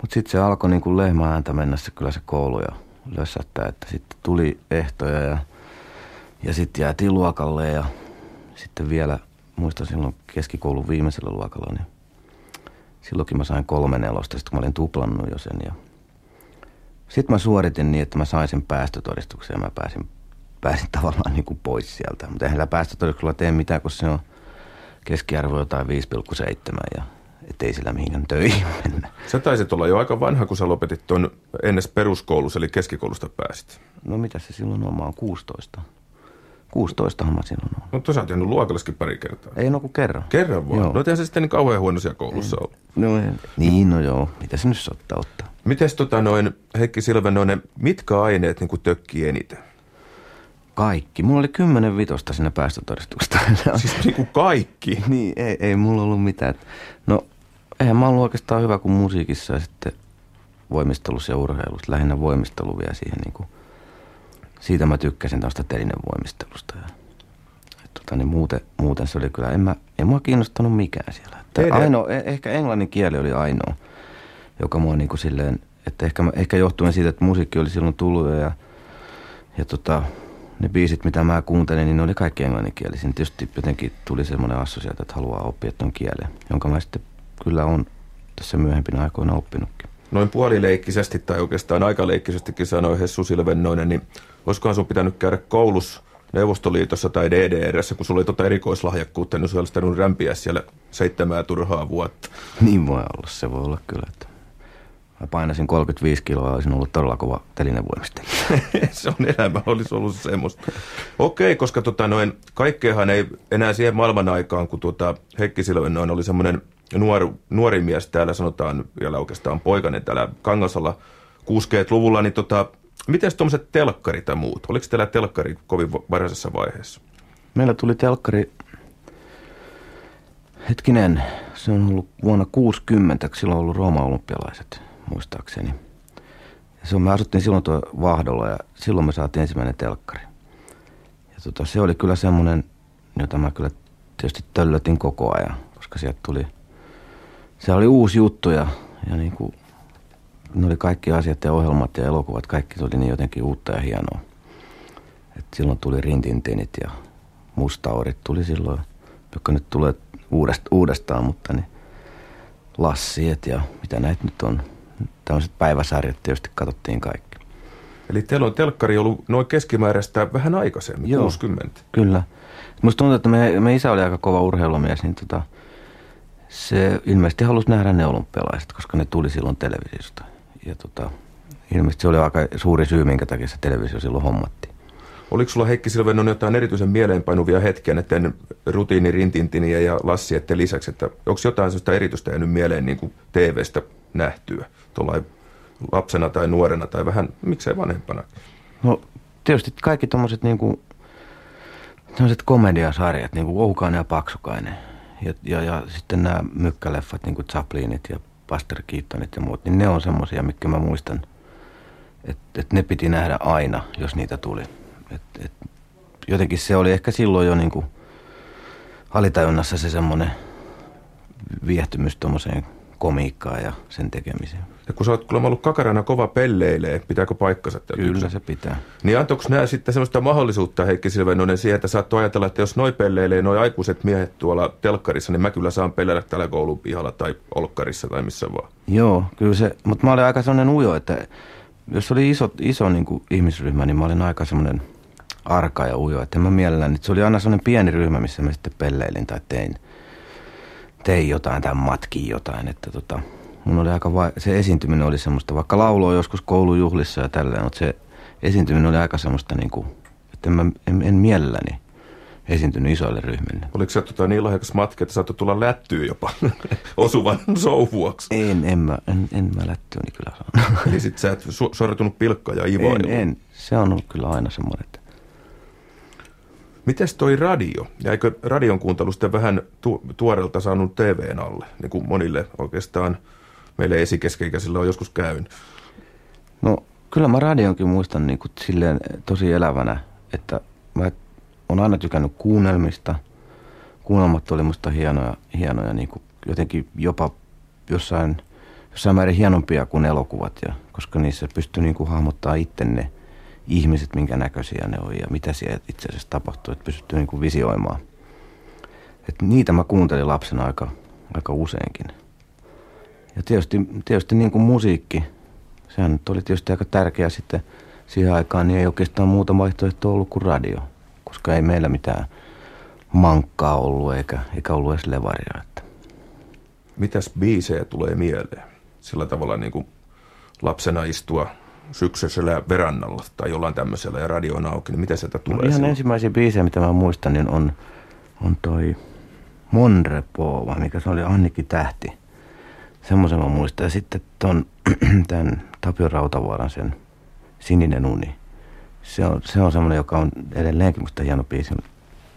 Mutta sitten se alkoi niin kuin lehmä mennä se kyllä se koulu ja lössättää, että sitten tuli ehtoja ja, ja sitten jäätiin luokalle ja sitten vielä, muistan silloin keskikoulun viimeisellä luokalla, niin silloinkin mä sain kolme nelosta, sitten mä olin tuplannut jo sen. Ja sitten mä suoritin niin, että mä sain sen päästötodistuksen ja mä pääsin, pääsin tavallaan niin kuin pois sieltä. Mutta eihän päästötodistuksella tee mitään, kun se on keskiarvo jotain 5,7 ja ettei sillä mihinkään töihin mennä. Sä taisit olla jo aika vanha, kun sä lopetit tuon ennäs peruskoulussa, eli keskikoulusta pääsit. No mitä se silloin on? Mä oon 16. 16 mä silloin on. Mutta sä oot jäänyt luokallekin pari kertaa. Ei no kuin kerran. Kerran vaan? Joo. No eihän se sitten niin kauhean huonoisia koulussa ollut. No niin, no joo. Mitä se nyt ottaa ottaa? Mites tota noin, Heikki Silvenoinen, mitkä aineet niin kuin tökkii eniten? Kaikki. Mulla oli kymmenen vitosta siinä päästötodistuksesta. siis niin kuin kaikki? niin, ei, ei mulla ollut mitään. No, eihän mä ollut oikeastaan hyvä kuin musiikissa ja sitten voimistelussa ja urheilussa. Lähinnä voimistelu vielä siihen niin kuin – siitä mä tykkäsin tuosta telinevoimistelusta. Ja, et, tota, niin muuten, muuten se oli kyllä, en mä, en mua kiinnostanut mikään siellä. Että ainoa, e, ehkä englannin kieli oli ainoa, joka mua niin kuin silleen, että ehkä, ehkä johtuen siitä, että musiikki oli silloin tullut ja, ja tota, ne biisit, mitä mä kuuntelin, niin ne oli kaikki englanninkielisiä. Tietysti jotenkin tuli semmoinen assosiaatio, että haluaa oppia tuon kielen, jonka mä sitten kyllä on tässä myöhempinä aikoina oppinutkin. Noin puolileikkisesti tai oikeastaan aikaleikkisestikin sanoi Hessu Silvennoinen, niin olisikohan sun pitänyt käydä koulussa Neuvostoliitossa tai DDRssä, kun sulla oli tota erikoislahjakkuutta, niin olisi rämpiä siellä seitsemää turhaa vuotta. Niin voi olla, se voi olla kyllä. Että mä painasin 35 kiloa, olisin ollut todella kova telinevoimistelija. se on elämä, olisi ollut semmoista. Okei, koska tota noin, kaikkeahan ei enää siihen maailman aikaan, kun tuota Heikki Silvennoin oli semmoinen nuori, nuori mies täällä, sanotaan vielä oikeastaan poikainen täällä Kangasalla 60-luvulla, niin tota, Miten tuommoiset telkkarit ja muut? Oliko teillä telkkari kovin varhaisessa vaiheessa? Meillä tuli telkkari, hetkinen, se on ollut vuonna 60, silloin on ollut Rooman olympialaiset, muistaakseni. Ja se on, me asuttiin silloin tuo Vahdolla ja silloin me saatiin ensimmäinen telkkari. Ja tota, se oli kyllä semmoinen, jota mä kyllä tietysti töllötin koko ajan, koska sieltä tuli, se oli uusi juttu ja, ja niin kuin ne oli kaikki asiat ja ohjelmat ja elokuvat, kaikki tuli niin jotenkin uutta ja hienoa. Et silloin tuli rintintinit ja mustaurit tuli silloin, jotka nyt tulee uudest, uudestaan, mutta niin lassiet ja mitä näitä nyt on. Tällaiset päiväsarjat tietysti katsottiin kaikki. Eli teillä on telkkari ollut noin keskimääräistä vähän aikaisemmin, Joo, 60. Kyllä. Musta tuntuu, että me, me isä oli aika kova urheilumies, niin tota, se ilmeisesti halusi nähdä ne olympialaiset, koska ne tuli silloin televisiosta ja tota, ilmeisesti se oli aika suuri syy, minkä takia se televisio silloin hommattiin. Oliko sulla Heikki Silvenon jotain erityisen mieleenpainuvia hetkiä näiden rutiinirintintiniä ja lassietten lisäksi, että onko jotain sellaista erityistä jäänyt mieleen niin kuin TV-stä nähtyä tuolla lapsena tai nuorena tai vähän miksei vanhempana? No tietysti kaikki tuommoiset niin kuin, komediasarjat, niin kuin Oukainen ja Paksukainen ja, ja, ja sitten nämä mykkäleffat, niin kuin Chaplinit ja Buster Keatonit ja muut, niin ne on semmoisia, mitkä mä muistan, että et ne piti nähdä aina, jos niitä tuli. Et, et, jotenkin se oli ehkä silloin jo niin kuin alitajunnassa se semmoinen viehtymys tuommoiseen komiikkaan ja sen tekemiseen. Ja kun sä oot kuulemma ollut kakarana kova pelleilee, pitääkö paikkansa? Kyllä se pitää. Niin antoiko nämä sitten semmoista mahdollisuutta, Heikki Silvenoinen, siihen, että saattoi ajatella, että jos noi pelleilee, noi aikuiset miehet tuolla telkkarissa, niin mä kyllä saan pelleillä täällä koulun pihalla tai olkkarissa tai missä vaan. Joo, kyllä se, mutta mä olin aika sellainen ujo, että jos oli iso, iso niin kuin ihmisryhmä, niin mä olin aika semmoinen arka ja ujo. Että mä mielelläni, että se oli aina semmoinen pieni ryhmä, missä mä sitten pelleilin tai tein, tein jotain tai matkin jotain. Että tota, mun oli aika va- se esiintyminen oli semmoista, vaikka laulu joskus koulujuhlissa ja tälleen, mutta se esiintyminen oli aika semmoista niin kuin, että en, mä, en, en mielelläni esiintynyt isoille ryhmille. Oliko se tota, niin lahjakas matka, että saattoi tulla lättyä jopa osuvan souvuaksi? En, en mä, en, en mä lättyä niin kyllä saanut. Eli sit sä et su- suoritunut pilkkaa ja ivoilu? En, en. Se on ollut kyllä aina semmoinen, että Mites toi radio? Ja eikö radion kuuntelu sitten vähän tu- tuoreelta saanut TVn alle, niin kuin monille oikeastaan – meille esikeskeikäisillä on joskus käynyt? No kyllä mä radionkin muistan niin kuin silleen tosi elävänä, että mä oon aina tykännyt kuunnelmista. Kuunnelmat oli musta hienoja, hienoja niin kuin jotenkin jopa jossain, jossain määrin hienompia kuin elokuvat, ja, koska niissä pystyy niin kuin hahmottaa itse ne ihmiset, minkä näköisiä ne on ja mitä siellä itse asiassa tapahtuu, että pystyy niin kuin visioimaan. Et niitä mä kuuntelin lapsena aika, aika useinkin. Ja tietysti, tietysti niin kuin musiikki, sehän nyt oli tietysti aika tärkeä sitten siihen aikaan, niin ei oikeastaan muuta vaihtoehtoa ollut kuin radio, koska ei meillä mitään mankkaa ollut eikä, eikä ollut edes levaria. Että. Mitäs biisejä tulee mieleen? Sillä tavalla niin kuin lapsena istua syksyisellä verannalla tai jollain tämmöisellä ja radio on auki, niin mitä sieltä tulee? No ihan silloin? ensimmäisiä biisejä, mitä mä muistan, niin on, on toi Monrepo, vai mikä se oli, Annikki Tähti. Semmoisen mä muistan. Ja sitten ton, tämän Tapio Rautavaaran sen Sininen uni. Se on, se on semmoinen, joka on edelleenkin musta hieno biisi.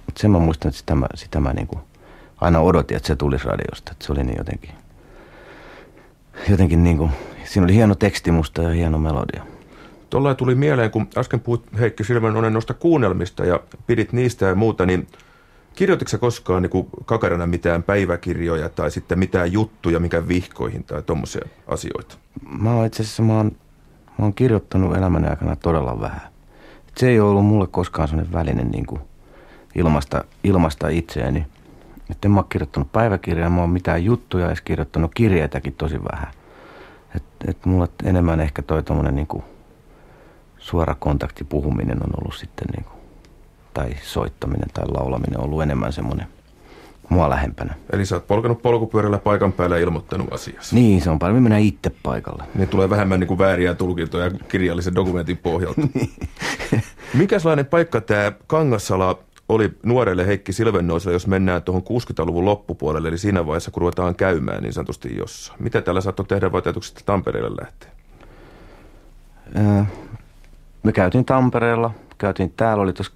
Mutta sen mä muistan, että sitä mä, sitä mä niinku aina odotin, että se tulisi radiosta. Että se oli niin jotenkin, jotenkin niinku, siinä oli hieno teksti musta ja hieno melodia. Tuolla tuli mieleen, kun äsken puhut Heikki Silvenonen noista kuunnelmista ja pidit niistä ja muuta, niin kirjoititko koskaan niin kakarana mitään päiväkirjoja tai sitten mitään juttuja, mikä vihkoihin tai tuommoisia asioita? Mä oon itse asiassa, mä oon, mä oon kirjoittanut elämäni aikana todella vähän. Et se ei ole ollut mulle koskaan sellainen väline niin kuin ilmasta, ilmasta itseäni. Että en mä oon kirjoittanut päiväkirjaa, mä oon mitään juttuja edes kirjoittanut, kirjeitäkin tosi vähän. Et, et mulle enemmän ehkä toi tommonen niin kuin suora kontakti puhuminen on ollut sitten niin kuin, tai soittaminen tai laulaminen on ollut enemmän semmoinen mua lähempänä. Eli sä oot polkenut polkupyörällä paikan päällä ja ilmoittanut asiassa. Niin, se on paljon mennä itse paikalle. Niin tulee vähemmän niin kuin vääriä tulkintoja kirjallisen dokumentin pohjalta. Niin. Mikäslainen paikka tämä Kangassala oli nuorelle Heikki Silvennoiselle, jos mennään tuohon 60-luvun loppupuolelle, eli siinä vaiheessa, kun ruvetaan käymään niin sanotusti jossain. Mitä täällä saattoi tehdä vai Tampereelle lähteä? Me käytiin Tampereella, käytiin täällä, oli tuossa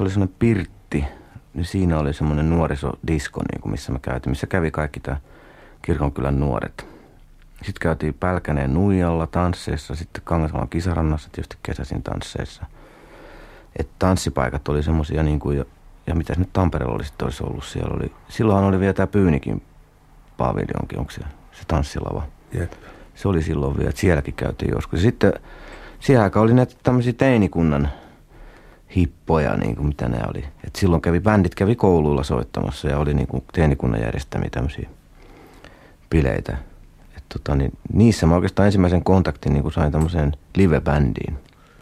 oli semmoinen pirtti, niin siinä oli semmoinen nuorisodisko, niin kuin missä me käytiin, missä kävi kaikki tämä kirkonkylän nuoret. Sitten käytiin Pälkäneen Nuijalla tansseissa, sitten Kangasalan kisarannassa tietysti kesäisin tansseissa. Et tanssipaikat oli semmoisia niin kuin, ja, ja mitä nyt Tampereella oli sitten olisi ollut, siellä oli, silloin oli vielä tämä Pyynikin paviljonkin, onko se, se tanssilava? Jep. Se oli silloin vielä, että sielläkin käytiin joskus. Sitten siihen aikaan oli näitä tämmöisiä teinikunnan hippoja, niin kuin mitä ne oli. Et silloin kävi, bändit kävi kouluilla soittamassa ja oli niin kuin teinikunnan järjestämiä tämmöisiä bileitä. Et tota, niin, niissä mä oikeastaan ensimmäisen kontaktin niin kuin sain tämmöiseen live-bändiin.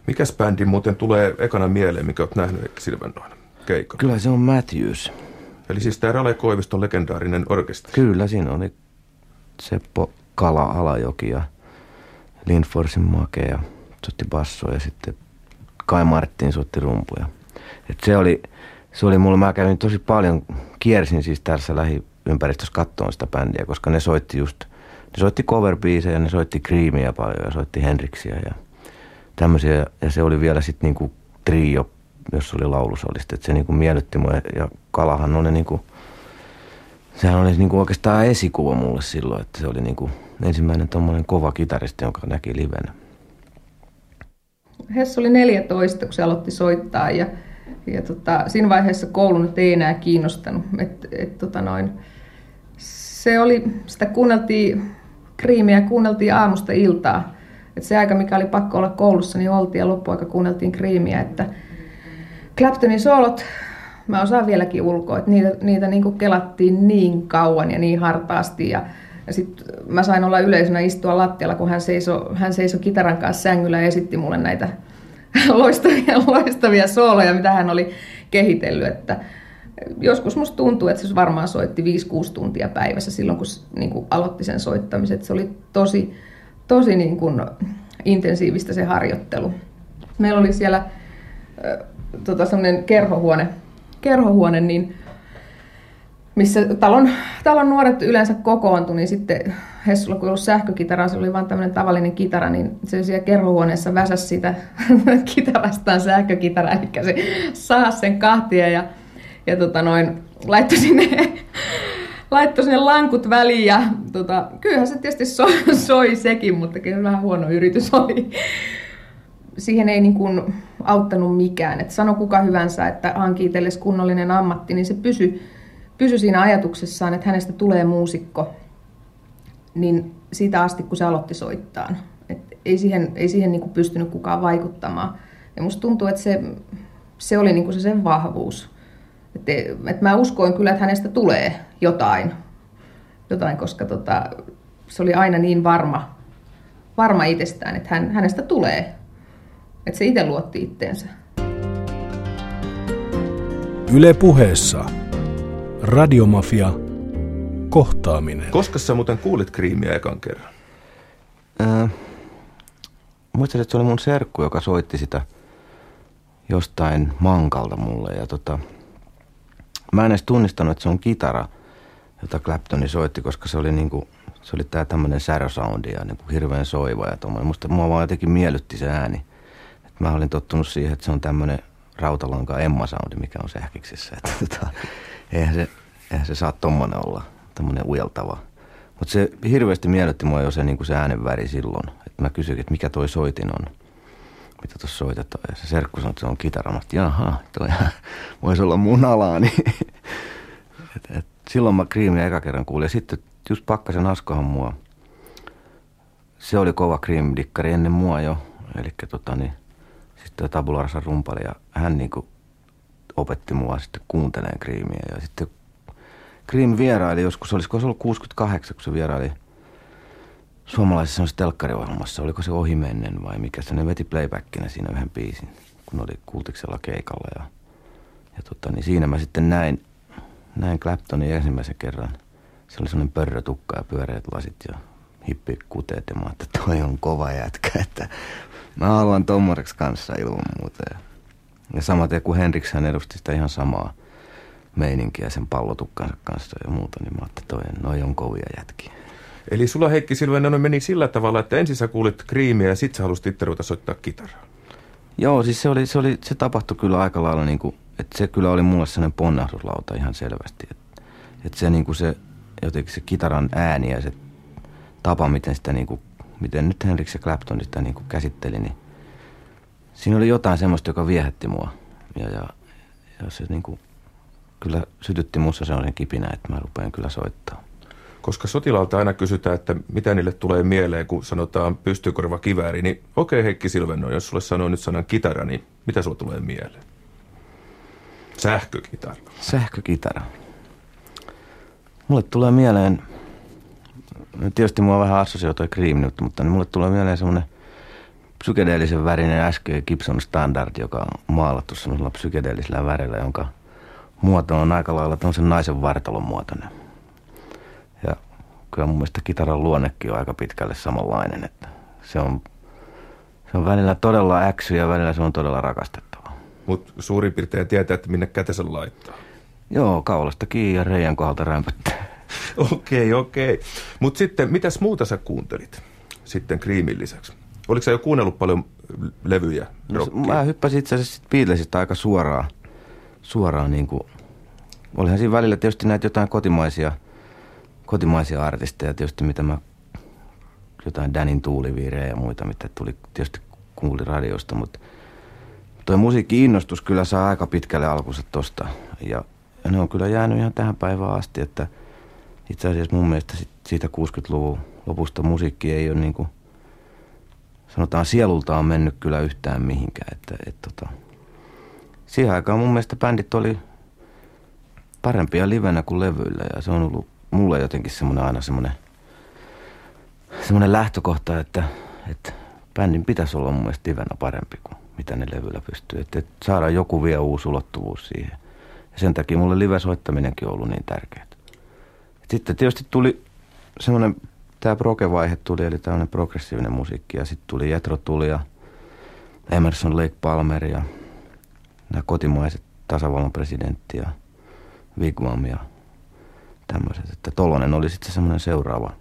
Mikäs bändi muuten tulee ekana mieleen, mikä olet nähnyt Silvennoin keikka? Kyllä se on Matthews. Eli siis tämä Rale Koiviston legendaarinen orkesteri. Kyllä, siinä oli Seppo Kala-Alajoki ja Lindforsin Make ja soitti bassoa ja sitten Kai Martin soitti rumpuja. Et se oli, se oli mulla, mä kävin tosi paljon, kiersin siis tässä lähiympäristössä kattoon sitä bändiä, koska ne soitti just, ne soitti cover ne soitti Creamia paljon ja soitti Henriksia ja tämmöisiä. Ja se oli vielä sitten niinku trio, jos oli laulusolista. Että se niinku miellytti mua ja Kalahan oli niinku, sehän oli niinku oikeastaan esikuva mulle silloin, että se oli niinku ensimmäinen tommonen kova kitaristi, jonka näki livenä. Hessu oli 14, kun se aloitti soittaa ja, ja tota, siinä vaiheessa koulu nyt ei enää kiinnostanut. Et, et, tota noin, se oli, sitä kuunneltiin kriimiä, kuunneltiin aamusta iltaa. Et se aika, mikä oli pakko olla koulussa, niin oltiin ja loppuaika kuunneltiin kriimiä. Että Claptonin soolot, mä osaan vieläkin ulkoa, että niitä, niitä niin kelattiin niin kauan ja niin hartaasti ja ja sitten mä sain olla yleisönä istua lattialla, kun hän seisoi, hän seisoi kitaran kanssa sängyllä ja esitti mulle näitä loistavia, loistavia sooloja, mitä hän oli kehitellyt. Että joskus musta tuntuu, että se varmaan soitti 5-6 tuntia päivässä silloin, kun niin kuin aloitti sen soittamisen. Että se oli tosi, tosi niin kuin intensiivistä se harjoittelu. Meillä oli siellä äh, tota, kerhohuone, kerhohuone, niin missä talon, talon nuoret yleensä kokoontui, niin sitten Hessulla, kun ollut sähkökitara, se oli vain tämmöinen tavallinen kitara, niin se siellä kerhohuoneessa väsäsi sitä kitarastaan sähkökitara, eli se saa sen kahtia ja, ja tota noin, laittoi sinne, laittoi sinne lankut väliin ja tota, kyllähän se tietysti soi, soi sekin, mutta kyllä vähän huono yritys oli. Siihen ei niin kuin auttanut mikään. että sano kuka hyvänsä, että hanki kunnollinen ammatti, niin se pysyi pysyi siinä ajatuksessaan, että hänestä tulee muusikko, niin siitä asti, kun se aloitti soittaa. Et ei siihen, ei siihen niin kuin pystynyt kukaan vaikuttamaan. Ja musta tuntuu, että se, se oli niin kuin se sen vahvuus. Että et mä uskoin kyllä, että hänestä tulee jotain, jotain koska tota, se oli aina niin varma, varma itsestään, että hän, hänestä tulee. Että se itse luotti itteensä. Yle puheessa. Radiomafia. Kohtaaminen. Koska sä muuten kuulit kriimiä ekan kerran? Ää, muistan, että se oli mun serkku, joka soitti sitä jostain mankalta mulle. Ja tota, mä en edes tunnistanut, että se on kitara, jota Claptoni soitti, koska se oli niinku, se oli tää tämmönen särösoundi ja niinku hirveän soiva ja tommoinen. Musta mua vaan jotenkin miellytti se ääni. Et mä olin tottunut siihen, että se on tämmönen rautalanka Emma-soundi, mikä on sähkiksessä. Että tota, eihän, se, eihän se saa tommonen olla, tämmönen ujeltava. Mutta se hirveästi miellytti mua jo se, niin se äänen väri silloin. Että mä kysyin, että mikä toi soitin on. Mitä tuossa soitetaan. Ja se serkku sanoi, että se on kitara. Mä jaha, toi voisi olla mun alaani. et, et, silloin mä Creamia eka kerran kuulin. Ja sitten just Pakkasen Askohan mua. Se oli kova Cream-dikkari ennen mua jo. Eli tota niin, sitten Tabularsa rumpali ja hän niinku opetti mua sitten kuuntelemaan Creamia. Ja sitten Cream vieraili joskus, olisiko se ollut 68, kun se vieraili suomalaisessa telkkariohjelmassa, oliko se ohimennen vai mikä se, ne veti playbackinä siinä yhden biisin, kun oli Kultiksella keikalla ja, ja tota, niin siinä mä sitten näin, näin Claptonin ensimmäisen kerran. Se oli sellainen pörrötukka ja pyöreät lasit ja hippikuteet ja mä että toi on kova jätkä, että mä haluan tommoreksi kanssa ilman muuta. Ja, ja samaten kuin Henriks hän edusti sitä ihan samaa meininkiä sen pallotukkansa kanssa ja muuta, niin mä ajattelin, että toi, noi on kovia jätkiä. Eli sulla Heikki Silvenen meni sillä tavalla, että ensin sä kuulit kriimiä ja sit sä halusit itse ruveta soittaa kitaraa. Joo, siis se, oli, se, oli, se tapahtui kyllä aika lailla niin kuin, että se kyllä oli mulle sellainen ponnahduslauta ihan selvästi. Että, että se niin kuin se, jotenkin se kitaran ääni ja se tapa, miten sitä niin kuin, miten nyt Henrik ja Clapton sitä niin kuin käsitteli, niin siinä oli jotain semmoista, joka viehätti mua. Ja, ja, ja se niin kuin, kyllä sytytti muussa sellainen kipinä, että mä rupean kyllä soittaa. Koska sotilaalta aina kysytään, että mitä niille tulee mieleen, kun sanotaan pystykorva kivääri, niin okei okay, Heikki Silvenno, jos sulle sanoo nyt sanan kitara, niin mitä sulle tulee mieleen? Sähkökitara. Sähkökitara. Mulle tulee mieleen, tietysti mua vähän assosioi toi Cream mutta niin mulle tulee mieleen semmoinen psykedeellisen värinen SK Gibson Standard, joka on maalattu semmoisella psykedeellisellä värillä, jonka muoto on aika lailla tämmöisen naisen vartalon muotoinen. Ja kyllä mun mielestä kitaran luonnekin on aika pitkälle samanlainen, että se on, se on välillä todella äksy ja välillä se on todella rakastettava. Mutta suurin piirtein tietää, että minne kätensä laittaa. Joo, kaulasta kiinni ja reijän kohdalta rämpöttää. Okei, okei. Mutta sitten, mitäs muuta sä kuuntelit sitten Kriimin lisäksi? Oliko sä jo kuunnellut paljon levyjä? No, mä hyppäsin itse asiassa Beatlesista aika suoraan, suoraan niin kuin olihan siinä välillä tietysti näitä jotain kotimaisia, kotimaisia artisteja, tietysti mitä mä, jotain Danin tuuliviirejä ja muita, mitä tuli tietysti kuuli radiosta, mutta tuo musiikki-innostus kyllä saa aika pitkälle alkunsa tosta. Ja, ja ne on kyllä jäänyt ihan tähän päivään asti, että itse asiassa mun mielestä siitä 60-luvun lopusta musiikki ei ole niin kuin, sanotaan sielultaan mennyt kyllä yhtään mihinkään. Että, et, tota, siihen aikaan mun mielestä bändit oli parempia livenä kuin levyillä ja se on ollut mulle jotenkin semmoinen aina semmoinen, semmoinen lähtökohta, että, että bändin pitäisi olla mun mielestä livenä parempi kuin mitä ne levyllä pystyy. Että, että saadaan joku vielä uusi ulottuvuus siihen. Ja sen takia mulle live-soittaminenkin on ollut niin tärkeää. Sitten tietysti tuli semmoinen, tämä proge-vaihe tuli, eli tämmöinen progressiivinen musiikki. Ja sitten tuli Jetro tuli ja Emerson Lake Palmer ja nämä kotimaiset tasavallan presidentti ja – Wigwam ja tämmöiset. Että Tolonen oli sitten semmoinen seuraava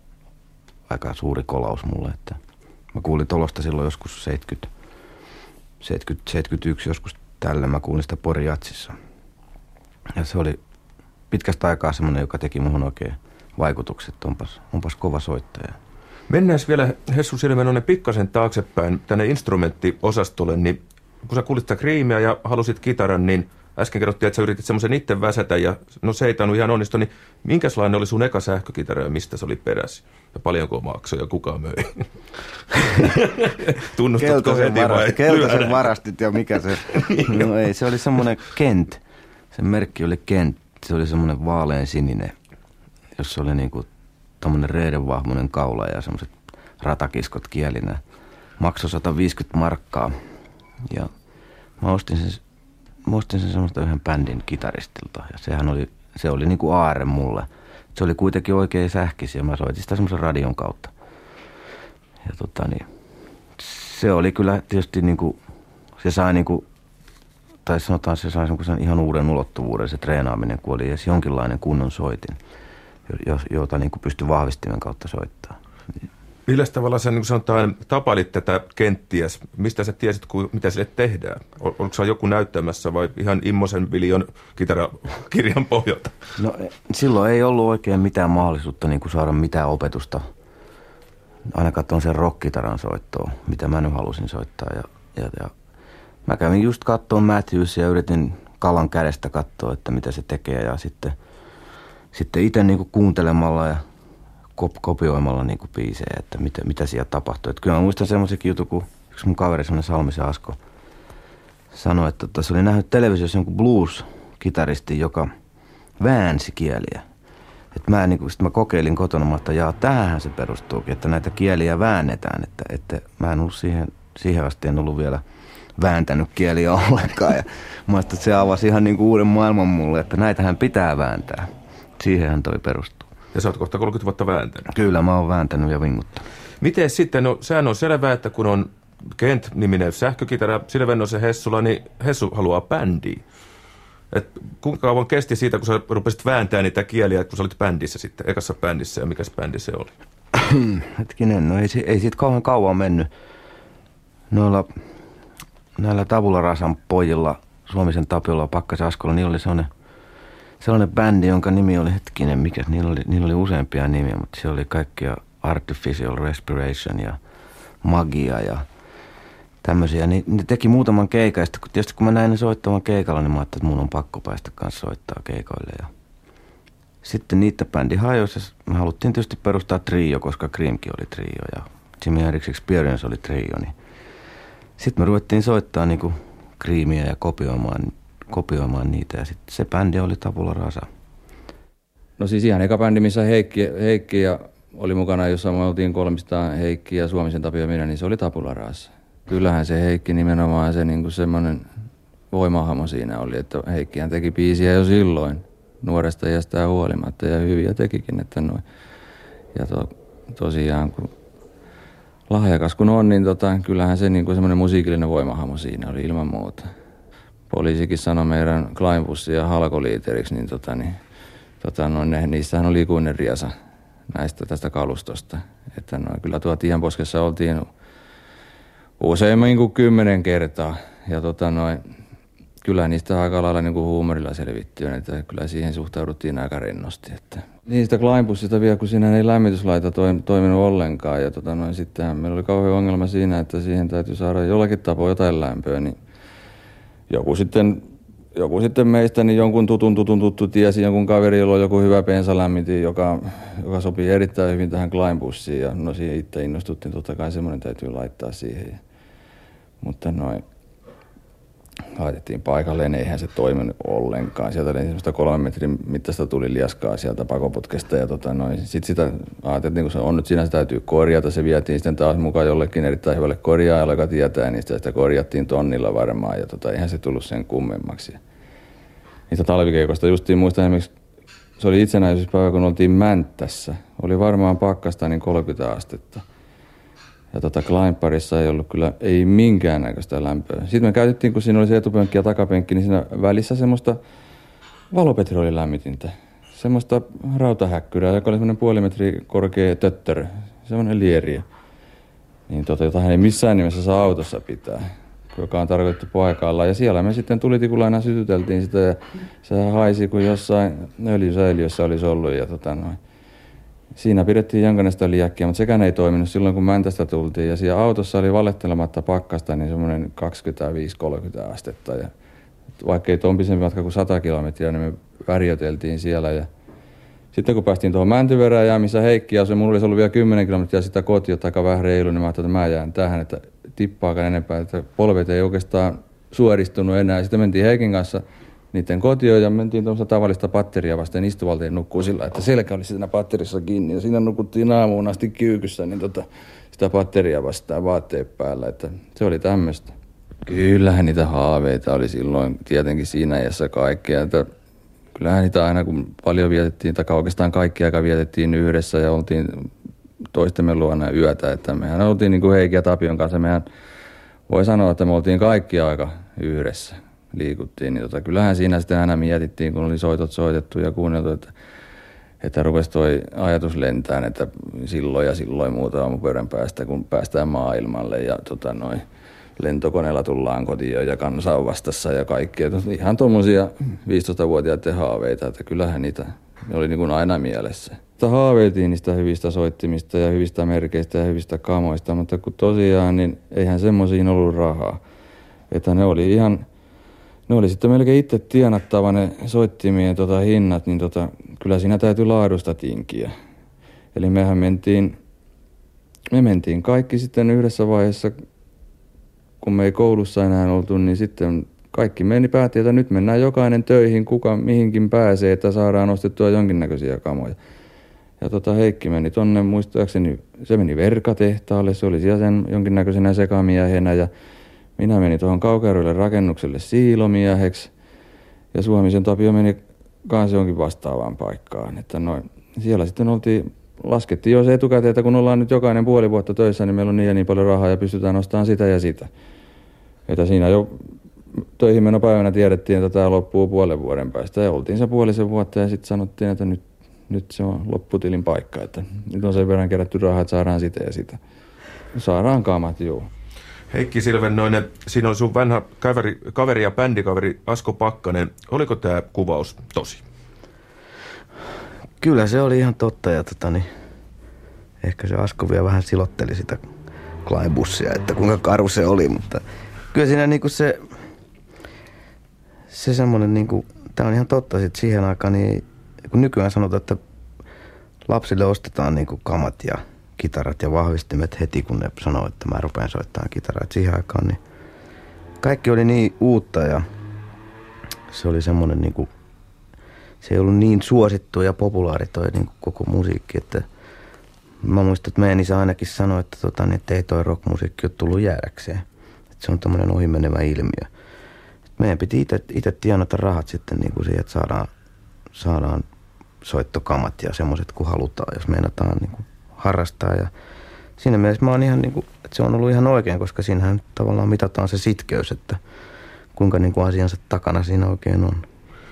aika suuri kolaus mulle, että mä kuulin Tolosta silloin joskus 70, 70 71 joskus tällä, mä kuulin sitä Poriatsissa. Ja se oli pitkästä aikaa semmoinen, joka teki muhun oikein vaikutukset, onpas, onpas kova soittaja. Mennään vielä Hessu Silmenonen pikkasen taaksepäin tänne instrumenttiosastolle, niin kun sä kuulit sitä kriimiä ja halusit kitaran, niin – äsken kerrottiin, että sä yritit semmoisen itse väsätä ja no se ei tainnut ihan onnistu, niin minkälainen oli sun eka sähkökitara ja mistä se oli peräsi? Ja paljonko maksoi ja kuka möi? Tunnustatko heti vai? Keltaisen varastit ja mikä se? No ei, se oli semmoinen Kent. Se merkki oli Kent. Se oli semmoinen vaalean sininen, jossa oli niinku tommonen reidenvahmunen kaula ja semmoiset ratakiskot kielinä. Maksoi 150 markkaa ja mä ostin sen, mä ostin sen semmoista yhden bändin kitaristilta ja sehän oli, se oli niinku aare mulle. Se oli kuitenkin oikein sähkisi ja mä soitin sitä semmoisen radion kautta. Ja tota niin, se oli kyllä tietysti niinku, se sai niinku, tai sanotaan se sai sen ihan uuden ulottuvuuden se treenaaminen, kun oli edes jonkinlainen kunnon soitin, jota niinku pystyi vahvistimen kautta soittaa. Millä tavalla sä niin sanotaan, tapailit tätä kenttiä? Mistä sä tiesit, kun, mitä sille tehdään? Oliko se joku näyttämässä vai ihan Immosen Viljon kitarakirjan pohjalta? No silloin ei ollut oikein mitään mahdollisuutta niin kuin saada mitään opetusta. Ainakaan tuon sen rockkitaran soittoa, mitä mä nyt halusin soittaa. Ja, ja, ja mä kävin just kattoon Matthews ja yritin kalan kädestä katsoa, että mitä se tekee. Ja sitten, sitten itse niin kuuntelemalla ja kop- kopioimalla niin kuin biisejä, että mitä, mitä siellä tapahtuu. Että kyllä mä muistan semmoisenkin jutun, kun yksi mun kaveri, semmoinen Salmisen Asko, sanoi, että tota, se oli nähnyt televisiossa jonkun blues-kitaristi, joka väänsi kieliä. Että mä, niin kun, mä kokeilin kotona, että jaa, tähän se perustuukin, että näitä kieliä väännetään. Että, että mä en ollut siihen, siihen asti en ollut vielä vääntänyt kieliä ollenkaan. Ja mä että se avasi ihan niin kuin uuden maailman mulle, että näitähän pitää vääntää. Siihenhän toi perustuu. Ja sä oot kohta 30 vuotta vääntänyt. Kyllä, mä oon vääntänyt ja vinguttanut. Miten sitten, no sehän on selvää, että kun on Kent-niminen sähkökitara, Silvennosen Hessula, niin Hessu haluaa bändiä. Et kuinka kauan kesti siitä, kun sä rupesit vääntää niitä kieliä, kun sä olit bändissä sitten, ekassa bändissä, ja mikä bändi se oli? Hetkinen, no ei, ei siitä kauan kauan mennyt. Noilla, näillä Tabula Rasan pojilla, Suomisen Tapiolla Pakkasen Askolla, niin oli sellainen – sellainen bändi, jonka nimi oli hetkinen, mikä, niillä oli, niillä oli useampia nimiä, mutta se oli kaikkia Artificial Respiration ja Magia ja tämmöisiä. Niin ne teki muutaman keikan ja tietysti kun mä näin ne soittamaan keikalla, niin mä ajattelin, että mun on pakko päästä kanssa soittaa keikoille. Ja sitten niitä bändi hajosi me haluttiin tietysti perustaa trio, koska Creamkin oli trio ja Jimmy Hendrix Experience oli trio. Niin sitten me ruvettiin soittaa niinku Creamia ja kopioimaan kopioimaan niitä ja sitten se bändi oli Tabula Rasa. No siis ihan eka bändi, missä Heikki, Heikki ja oli mukana, jossa me oltiin kolmistaan Heikki ja Suomisen Tapio minä, niin se oli Tabula Rasa. Kyllähän se Heikki nimenomaan se niin semmoinen voimahamo siinä oli, että Heikkihän teki biisiä jo silloin nuoresta iästä huolimatta ja hyviä tekikin, että noin. Ja to, tosiaan kun lahjakas kun on, niin tota, kyllähän se niin semmoinen musiikillinen voimahamo siinä oli ilman muuta poliisikin sanoi meidän Kleinbussia halkoliiteriksi, niin, tota, niin tota, no, ne, niissähän oli ikuinen riesa näistä tästä kalustosta. Että no, kyllä tuo Tienposkessa oltiin useimmin kuin kymmenen kertaa. Ja tota, noin, kyllä niistä aika lailla niin kuin huumorilla selvittyy, että kyllä siihen suhtauduttiin aika rennosti. Että. Niistä Kleinbussista vielä, kun siinä ei lämmityslaita toiminut ollenkaan. Ja tota, noin, sittenhän meillä oli kauhean ongelma siinä, että siihen täytyy saada jollakin tapaa jotain lämpöä. Niin joku sitten, joku sitten meistä niin jonkun tutun tutun tuttu tiesi jonkun kaveri, jolla on joku hyvä bensalämmitin, joka, joka sopii erittäin hyvin tähän Kleinbussiin ja no siihen itse innostuttiin, totta kai semmoinen täytyy laittaa siihen. Mutta noin, laitettiin paikalle, niin eihän se toiminut ollenkaan. Sieltä oli semmoista kolmen metrin mittaista tuli liaskaa sieltä pakoputkesta ja tota noin. Sitten sitä ajateltiin, kun se on nyt siinä, se täytyy korjata. Se vietiin sitten taas mukaan jollekin erittäin hyvälle korjaajalle, joka tietää, niin sitä, sitä korjattiin tonnilla varmaan ja tota, eihän se tullut sen kummemmaksi. Niitä talvikeikosta justiin muistan esimerkiksi se oli itsenäisyyspäivä, kun oltiin Mänttässä. Oli varmaan pakkasta niin 30 astetta. Ja tota Kleinparissa ei ollut kyllä ei minkäännäköistä lämpöä. Sitten me käytettiin, kun siinä oli se etupenkki ja takapenkki, niin siinä välissä semmoista valopetrolilämmitintä. Semmoista rautahäkkyrää, joka oli semmoinen puoli metri korkea töttörö. Semmoinen lieriä. Niin tota, jota hän ei missään nimessä saa autossa pitää joka on tarkoitettu paikalla. Ja siellä me sitten tulitikulla sytyteltiin sitä ja se haisi kuin jossain öljysäiliössä olisi ollut. Ja tota noin Siinä pidettiin jonkinlaista liäkkiä, mutta sekään ei toiminut silloin, kun Mäntästä tultiin. Ja siellä autossa oli valettelematta pakkasta niin semmoinen 25-30 astetta. Ja vaikka ei tuon matka kuin 100 kilometriä, niin me värjöteltiin siellä. Ja sitten kun päästiin tuohon Mäntyverään, missä Heikki asui, mulla olisi ollut vielä 10 kilometriä sitä kotia, aika vähän reilu, niin mä ajattelin, että mä jään tähän, että tippaakaan enempää, että polvet ei oikeastaan suoristunut enää. Sitten mentiin Heikin kanssa niiden kotioon ja mentiin tuossa tavallista patteria vasten istuvalteen nukkuu sillä, että selkä oli siinä patterissa kiinni ja siinä nukuttiin aamuun asti kyykyssä, niin tota, sitä patteria vastaan vaatteet päällä, että se oli tämmöistä. Kyllähän niitä haaveita oli silloin tietenkin siinä iässä kaikkea, että kyllähän niitä aina kun paljon vietettiin, tai oikeastaan kaikki aika vietettiin yhdessä ja oltiin toistemme luona yötä, että mehän oltiin niin kuin Heikki ja Tapion kanssa, mehän voi sanoa, että me oltiin kaikki aika yhdessä liikuttiin, niin tota, kyllähän siinä sitten aina mietittiin, kun oli soitot soitettu ja kuunneltu, että, että rupesi toi ajatus lentään, että silloin ja silloin muuta aamupöydän päästä, kun päästään maailmalle ja tota, noin, lentokoneella tullaan kotiin ja kansa on vastassa ja kaikkea. Ihan tuommoisia 15-vuotiaiden haaveita, että kyllähän niitä oli niin kuin aina mielessä. Että haaveiltiin niistä hyvistä soittimista ja hyvistä merkeistä ja hyvistä kamoista, mutta kun tosiaan, niin eihän semmoisiin ollut rahaa. Että ne oli ihan ne oli sitten melkein itse tienattava ne soittimien tota, hinnat, niin tota, kyllä siinä täytyy laadusta tinkiä. Eli mehän mentiin, me mentiin kaikki sitten yhdessä vaiheessa, kun me ei koulussa enää oltu, niin sitten kaikki meni päätti, että nyt mennään jokainen töihin, kuka mihinkin pääsee, että saadaan ostettua jonkinnäköisiä kamoja. Ja tota Heikki meni tonne, muistaakseni, se meni verkatehtaalle, se oli siellä sen jonkinnäköisenä sekamiehenä ja minä menin tuohon Kaukeroille rakennukselle siilomieheksi ja Suomisen Tapio meni kanssa jonkin vastaavaan paikkaan. Että noin, siellä sitten oltiin, laskettiin jo se etukäteen, että kun ollaan nyt jokainen puoli vuotta töissä, niin meillä on niin ja niin paljon rahaa ja pystytään ostamaan sitä ja sitä. Että siinä jo töihin menopäivänä tiedettiin, että tämä loppuu puolen vuoden päästä. Ja oltiin se puolisen vuotta ja sitten sanottiin, että nyt, nyt se on lopputilin paikka. Että nyt on sen verran kerätty rahaa, että saadaan sitä ja sitä. Saadaan kamat, joo. Heikki Silvennoinen, siinä oli sun vanha kaveri, kaveri ja bändikaveri Asko Pakkanen. Oliko tämä kuvaus tosi? Kyllä se oli ihan totta ja tota, niin, ehkä se Asko vielä vähän silotteli sitä Kleinbussia, että kuinka karu se oli, mutta kyllä siinä niinku se, se semmoinen, niinku, tämä on ihan totta, että siihen aikaan, niin, kun nykyään sanotaan, että lapsille ostetaan niinku kamat ja kitarat ja vahvistimet heti, kun ne sanoi, että mä rupean soittamaan kitaraa. siihen aikaan niin kaikki oli niin uutta ja se oli semmoinen niin kuin, se ei ollut niin suosittu ja populaari toi niin kuin koko musiikki, että mä muistan, että meidän isä ainakin sanoi, että, tota, niin, että ei toi rockmusiikki ole tullut jäädäkseen. Että se on tämmöinen ohimenevä ilmiö. Et meidän piti itse tienata rahat sitten niin kuin siihen, että saadaan, saadaan soittokamat ja semmoiset kuin halutaan, jos meinataan niin kuin harrastaa. Ja siinä mielessä mä oon ihan niin kuin, että se on ollut ihan oikein, koska siinähän tavallaan mitataan se sitkeys, että kuinka niin kuin asiansa takana siinä oikein on.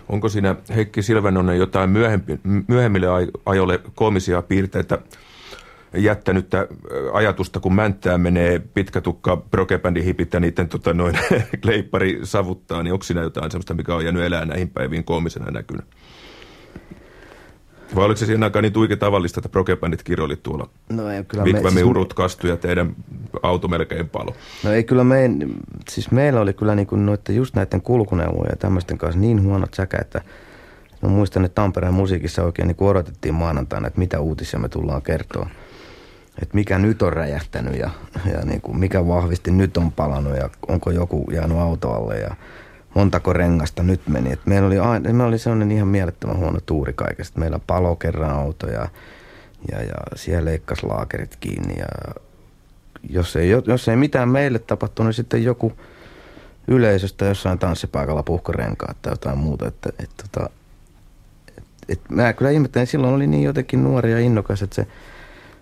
Onko siinä Heikki Silvenonen jotain myöhempi, myöhemmille ajoille koomisia piirteitä jättänyttä ajatusta, kun mänttää menee pitkä tukka prokebändin hipit ja niiden tota, noin leippari savuttaa, niin onko siinä jotain sellaista, mikä on jäänyt elää näihin päiviin koomisena näkynyt? Vai oliko se siinä aikaan niin tuikin tavallista, että prokebändit kirjoilit tuolla? No ei kyllä me... Siis... urut kastu ja teidän auto melkein palo. No ei kyllä me, siis meillä oli kyllä niinku noiden, just näiden kulkuneuvojen ja tämmöisten kanssa niin huonot säkä, että mä muistan, että Tampereen musiikissa oikein niin odotettiin maanantaina, että mitä uutisia me tullaan kertoa. Että mikä nyt on räjähtänyt ja, ja niin kuin mikä vahvisti nyt on palannut ja onko joku jäänyt autoalle ja montako rengasta nyt meni. Et meillä, oli meillä oli sellainen ihan mielettömän huono tuuri kaikesta. Meillä palo kerran auto ja, ja, ja siellä leikkasi laakerit kiinni. Ja jos, ei, jos ei mitään meille tapahtunut, niin sitten joku yleisöstä jossain tanssipaikalla puhkorenkaat tai jotain muuta. Että, et, tota, et, et, mä kyllä ihmettelen, silloin oli niin jotenkin nuori ja innokas, että se,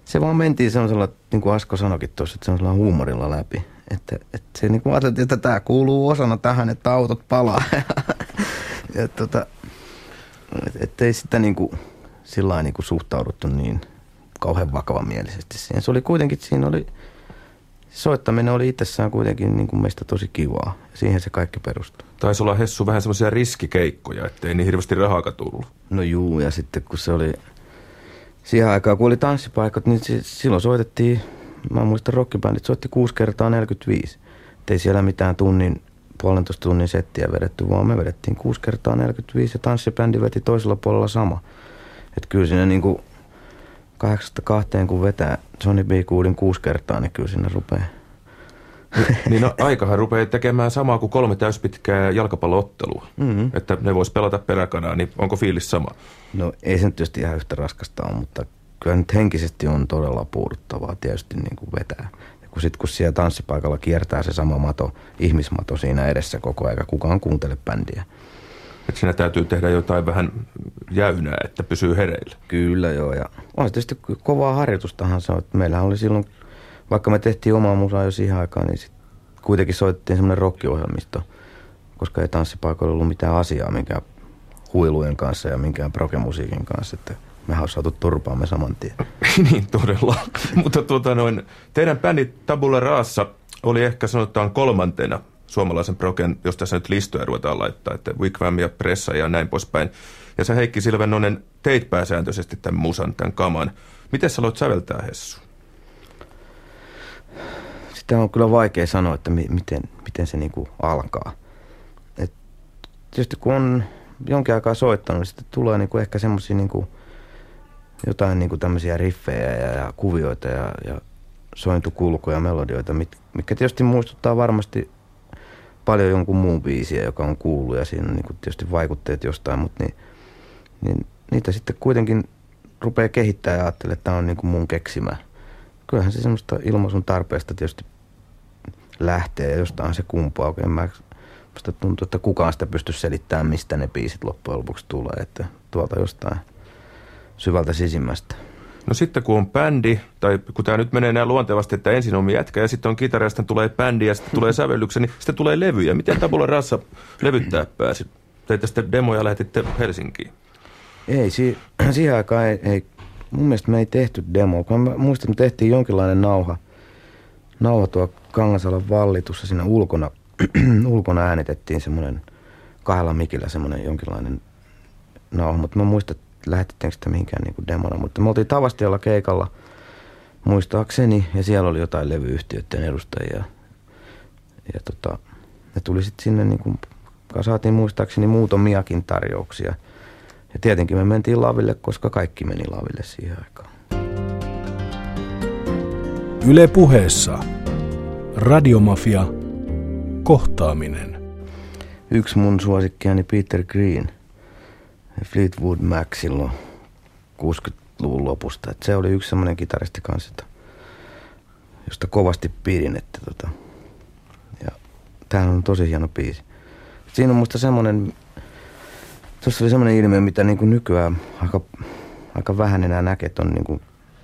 se vaan mentiin sellaisella, niin kuin Asko sanoikin tuossa, että sellaisella huumorilla läpi. Että, että se niin kuin ajateltiin, että tämä kuuluu osana tähän, että autot palaa. ja tota, että ei sitä niin kuin, sillä niin kuin suhtauduttu niin kauhean vakavamielisesti siihen. Se oli kuitenkin, siinä oli, soittaminen oli itsessään kuitenkin niin kuin meistä tosi kivaa. Ja siihen se kaikki perustuu. Taisi olla Hessu vähän semmoisia riskikeikkoja, ettei niin hirveästi rahaa tullut. No juu, ja sitten kun se oli siihen aikaan, kun oli tanssipaikat, niin silloin soitettiin mä muistan rockibändit soitti 6 kertaa 45. Et ei siellä mitään tunnin, puolentoista tunnin settiä vedetty, vaan me vedettiin 6 kertaa 45 ja tanssibändi veti toisella puolella sama. Et kyllä siinä niinku kahdeksasta kahteen kun vetää Johnny B. Goodin kuusi kertaa, niin kyllä siinä rupeaa, niin no, aikahan rupeaa tekemään samaa kuin kolme täyspitkää jalkapalloottelua. Mm-hmm. Että ne vois pelata peräkanaa, niin onko fiilis sama? No ei se nyt tietysti ihan yhtä raskasta ole, mutta kyllä nyt henkisesti on todella puuduttavaa tietysti niin kuin vetää. Ja kun sitten kun siellä tanssipaikalla kiertää se sama mato, ihmismato siinä edessä koko ajan, kukaan kuuntele bändiä. Että siinä täytyy tehdä jotain vähän jäynää, että pysyy hereillä. Kyllä joo, ja on se tietysti kovaa harjoitustahan se on. Meillähän oli silloin, vaikka me tehtiin omaa musaa jo siihen aikaan, niin sit kuitenkin soitettiin semmoinen rockiohjelmisto, koska ei tanssipaikoilla ollut mitään asiaa minkään huilujen kanssa ja minkään prokemusiikin kanssa, että mehän on saatu turpaamme saman tien. niin todella. Mutta tuota noin, teidän bändi Tabula Raassa oli ehkä sanotaan kolmantena suomalaisen proken, jos tässä nyt listoja ruvetaan laittaa, että Wigwam ja Pressa ja näin poispäin. Ja sä Heikki Silvenonen teit pääsääntöisesti tämän musan, tämän kaman. Miten sä aloit säveltää Hessu? Sitä on kyllä vaikea sanoa, että mi- miten, miten se niinku alkaa. Et tietysti kun on jonkin aikaa soittanut, niin sitten tulee niinku ehkä semmoisia niinku, jotain niinku tämmöisiä riffejä ja, ja kuvioita ja, ja sointukulkuja ja melodioita, mit, mitkä tietysti muistuttaa varmasti paljon jonkun muun biisiä, joka on kuullut ja siinä on niin tietysti vaikutteet jostain, mutta niin, niin niitä sitten kuitenkin rupeaa kehittää ja ajattelee, että tämä on niin kuin mun keksimä. Kyllähän se semmoista ilmaisun tarpeesta tietysti lähtee ja jostain se kumpaa. En mä, musta tuntuu, että kukaan sitä pysty selittämään, mistä ne biisit loppujen lopuksi tulee, että tuolta jostain syvältä sisimmästä. No sitten kun on bändi, tai kun tämä nyt menee näin luontevasti, että ensin on jätkä ja sitten on kitara ja sitten tulee bändi ja sitten tulee sävellyksen, niin sitten tulee levyjä. Miten Tabula Rassa levyttää pääsi? Teitte sitten demoja ja lähetitte Helsinkiin. Ei, si- siihen aikaan ei, ei, mun mielestä me ei tehty demo. Kun mä muistan, että me tehtiin jonkinlainen nauha, nauha tuo Kangasalan vallitussa siinä ulkona, ulkona äänitettiin semmoinen kahdella mikillä semmoinen jonkinlainen nauha, mutta mä muistan, että lähetettiinkö sitä mihinkään niin kuin demona, mutta me oltiin Tavastialla keikalla muistaakseni ja siellä oli jotain levyyhtiöiden edustajia. Ja tota, ne tuli sitten sinne niin kuin, saatiin muistaakseni muutamiakin tarjouksia. Ja tietenkin me mentiin laville, koska kaikki meni laville siihen aikaan. Yle puheessa. Radiomafia. Kohtaaminen. Yksi mun suosikkiani Peter Green – Fleetwood Mac silloin 60-luvun lopusta. Et se oli yksi semmoinen kitaristi kanssa, josta kovasti pidin. Että tota, ja tämähän on tosi hieno biisi. Siinä on musta semmoinen, tuossa oli semmoinen ilmiö, mitä niin kuin nykyään aika, aika vähän enää näkee, on niin kuin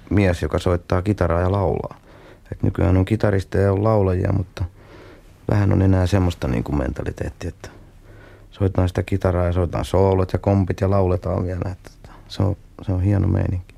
mies, joka soittaa kitaraa ja laulaa. Et nykyään on kitaristeja ja on laulajia, mutta vähän on enää semmoista niin kuin mentaliteettia, että soitetaan sitä kitaraa ja soitetaan soolot ja kompit ja lauletaan vielä. Että se, on, se on hieno meininki.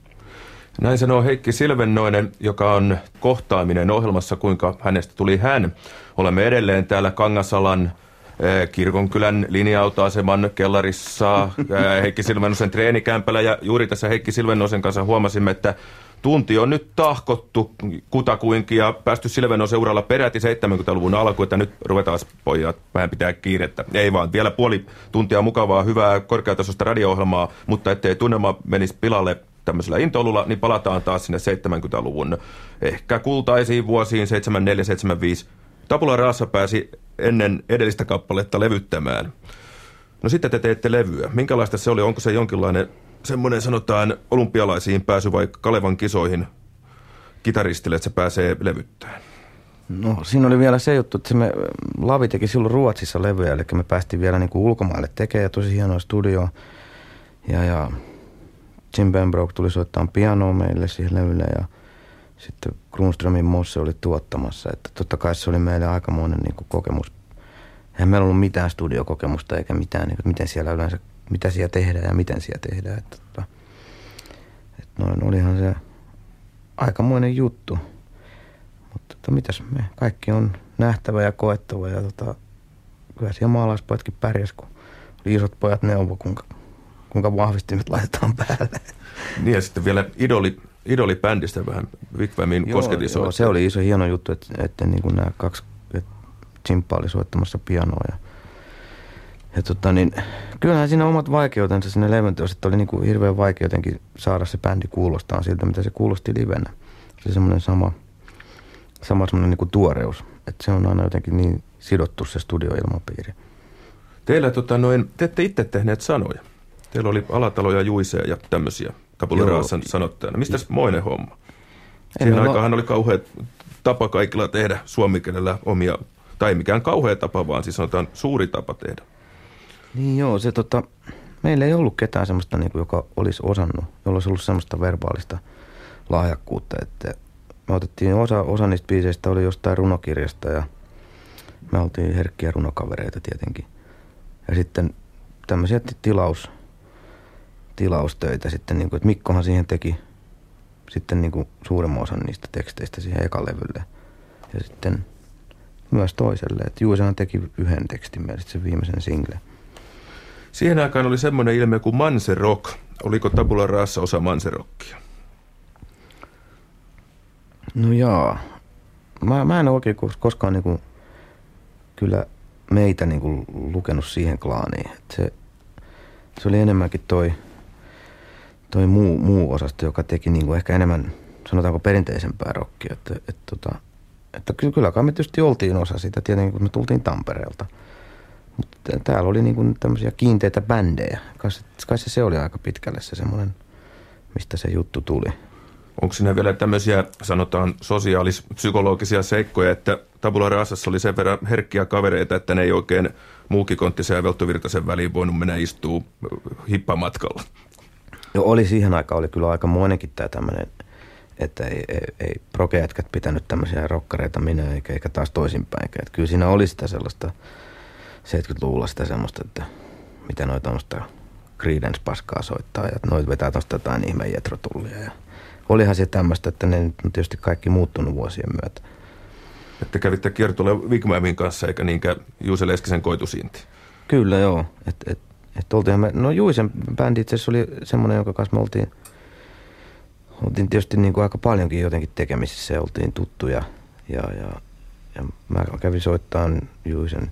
Näin sanoo Heikki Silvennoinen, joka on kohtaaminen ohjelmassa, kuinka hänestä tuli hän. Olemme edelleen täällä Kangasalan eh, kirkonkylän linja-autoaseman kellarissa eh, Heikki Silvennosen treenikämpällä ja juuri tässä Heikki Silvennosen kanssa huomasimme, että tunti on nyt tahkottu kutakuinkin ja päästy Silvenon seuralla peräti 70-luvun alku, että nyt ruvetaan pojat vähän pitää kiirettä. Ei vaan, vielä puoli tuntia mukavaa, hyvää korkeatasoista radio-ohjelmaa, mutta ettei tunnelma menisi pilalle tämmöisellä intoilulla, niin palataan taas sinne 70-luvun ehkä kultaisiin vuosiin 74-75. Tapula Raassa pääsi ennen edellistä kappaletta levyttämään. No sitten te teette levyä. Minkälaista se oli? Onko se jonkinlainen semmoinen sanotaan olympialaisiin pääsy vai Kalevan kisoihin kitaristille, että se pääsee levyttämään? No siinä oli vielä se juttu, että se me, Lavi teki silloin Ruotsissa levyjä, eli me päästiin vielä niin kuin ulkomaille tekemään tosi hienoa studio. Ja, ja Jim Benbrook tuli soittamaan pianoa meille siihen levylle ja sitten Grunströmin Mosse oli tuottamassa. Että totta kai se oli meille aikamoinen niin kuin kokemus. Eihän meillä ollut mitään studiokokemusta eikä mitään, niin kuin, miten siellä yleensä mitä siellä tehdään ja miten siellä tehdään. Että, että, että noin olihan se aikamoinen juttu. Mutta että mitäs me, kaikki on nähtävä ja koettava ja tota, kyllä siellä maalaispojatkin pärjäs, kun oli isot pojat neuvo, kuinka, kuinka vahvistimet laitetaan päälle. Niin ja sitten vielä idoli, idolibändistä vähän Wigwamin Joo, se oli iso hieno juttu, että, että niin kuin nämä kaksi, että oli soittamassa pianoa ja ja tota, niin, kyllähän siinä omat vaikeutensa sinne levyntöön, että oli niin kuin hirveän vaikea jotenkin saada se bändi kuulostaa siltä, mitä se kuulosti livenä. Se semmoinen sama, sama semmoinen niin kuin tuoreus että se on aina jotenkin niin sidottu se studioilmapiiri. Teillä tota, noin, te ette itse tehneet sanoja. Teillä oli alataloja, juiseja ja tämmöisiä Raasan sanottajana. Mistä moinen homma? Siihen aikaan oli kauhean tapa kaikilla tehdä suomikielellä omia, tai mikään kauhea tapa, vaan siis sanotaan suuri tapa tehdä. Niin joo, se tota, meillä ei ollut ketään semmoista, niin kuin, joka olisi osannut, jolla olisi ollut semmoista verbaalista lahjakkuutta, että me otettiin osa, osa niistä biiseistä oli jostain runokirjasta ja me oltiin herkkiä runokavereita tietenkin. Ja sitten tämmöisiä tilaus, tilaustöitä sitten, niin kuin, että Mikkohan siihen teki sitten niin kuin suuremman osan niistä teksteistä siihen ekalevylle. Ja sitten myös toiselle, että Juusehan teki yhden tekstin meille, sen viimeisen single. Siihen aikaan oli semmoinen ilmiö kuin Manse Rock. Oliko Tabula Raassa osa Manse Rockia? No jaa. Mä, mä en oikein koskaan niinku, kyllä meitä niinku lukenut siihen klaaniin. Et se, se oli enemmänkin toi, toi muu, muu osasto, joka teki niinku ehkä enemmän, sanotaanko perinteisempää rockia. Että, et, tota, että kyllä kai me tietysti oltiin osa sitä tietenkin, kun me tultiin Tampereelta. Mutta täällä oli niinku tämmöisiä kiinteitä bändejä. Kai se, se, oli aika pitkälle se semmoinen, mistä se juttu tuli. Onko siinä vielä tämmöisiä, sanotaan, sosiaalis-psykologisia seikkoja, että Tabula Rasassa oli sen verran herkkiä kavereita, että ne ei oikein muukikonttisen ja Velttovirtasen väliin voinut mennä istuu hippamatkalla? No oli siihen aikaan, oli kyllä aika moinenkin tämä tämmöinen, että ei, ei, ei prokejätkät pitänyt tämmöisiä rokkareita minä eikä, eikä taas toisinpäin. Että kyllä siinä oli sitä sellaista 70-luvulla sitä semmoista, että mitä noita tuommoista Creedence-paskaa soittaa ja noit vetää tuosta jotain ihmeen jetrotullia ja olihan se tämmöistä, että ne on tietysti kaikki muuttunut vuosien myötä. Että kävitte kiertolle Wigmamin kanssa eikä niinkään Juuse Leskisen koitusinti. Kyllä joo. Et, et, et oltiin me, no Juisen bändi itse asiassa oli semmoinen, jonka kanssa me oltiin, oltiin tietysti niin kuin aika paljonkin jotenkin tekemisissä ja oltiin tuttuja. Ja, ja, ja mä kävin soittamaan Juisen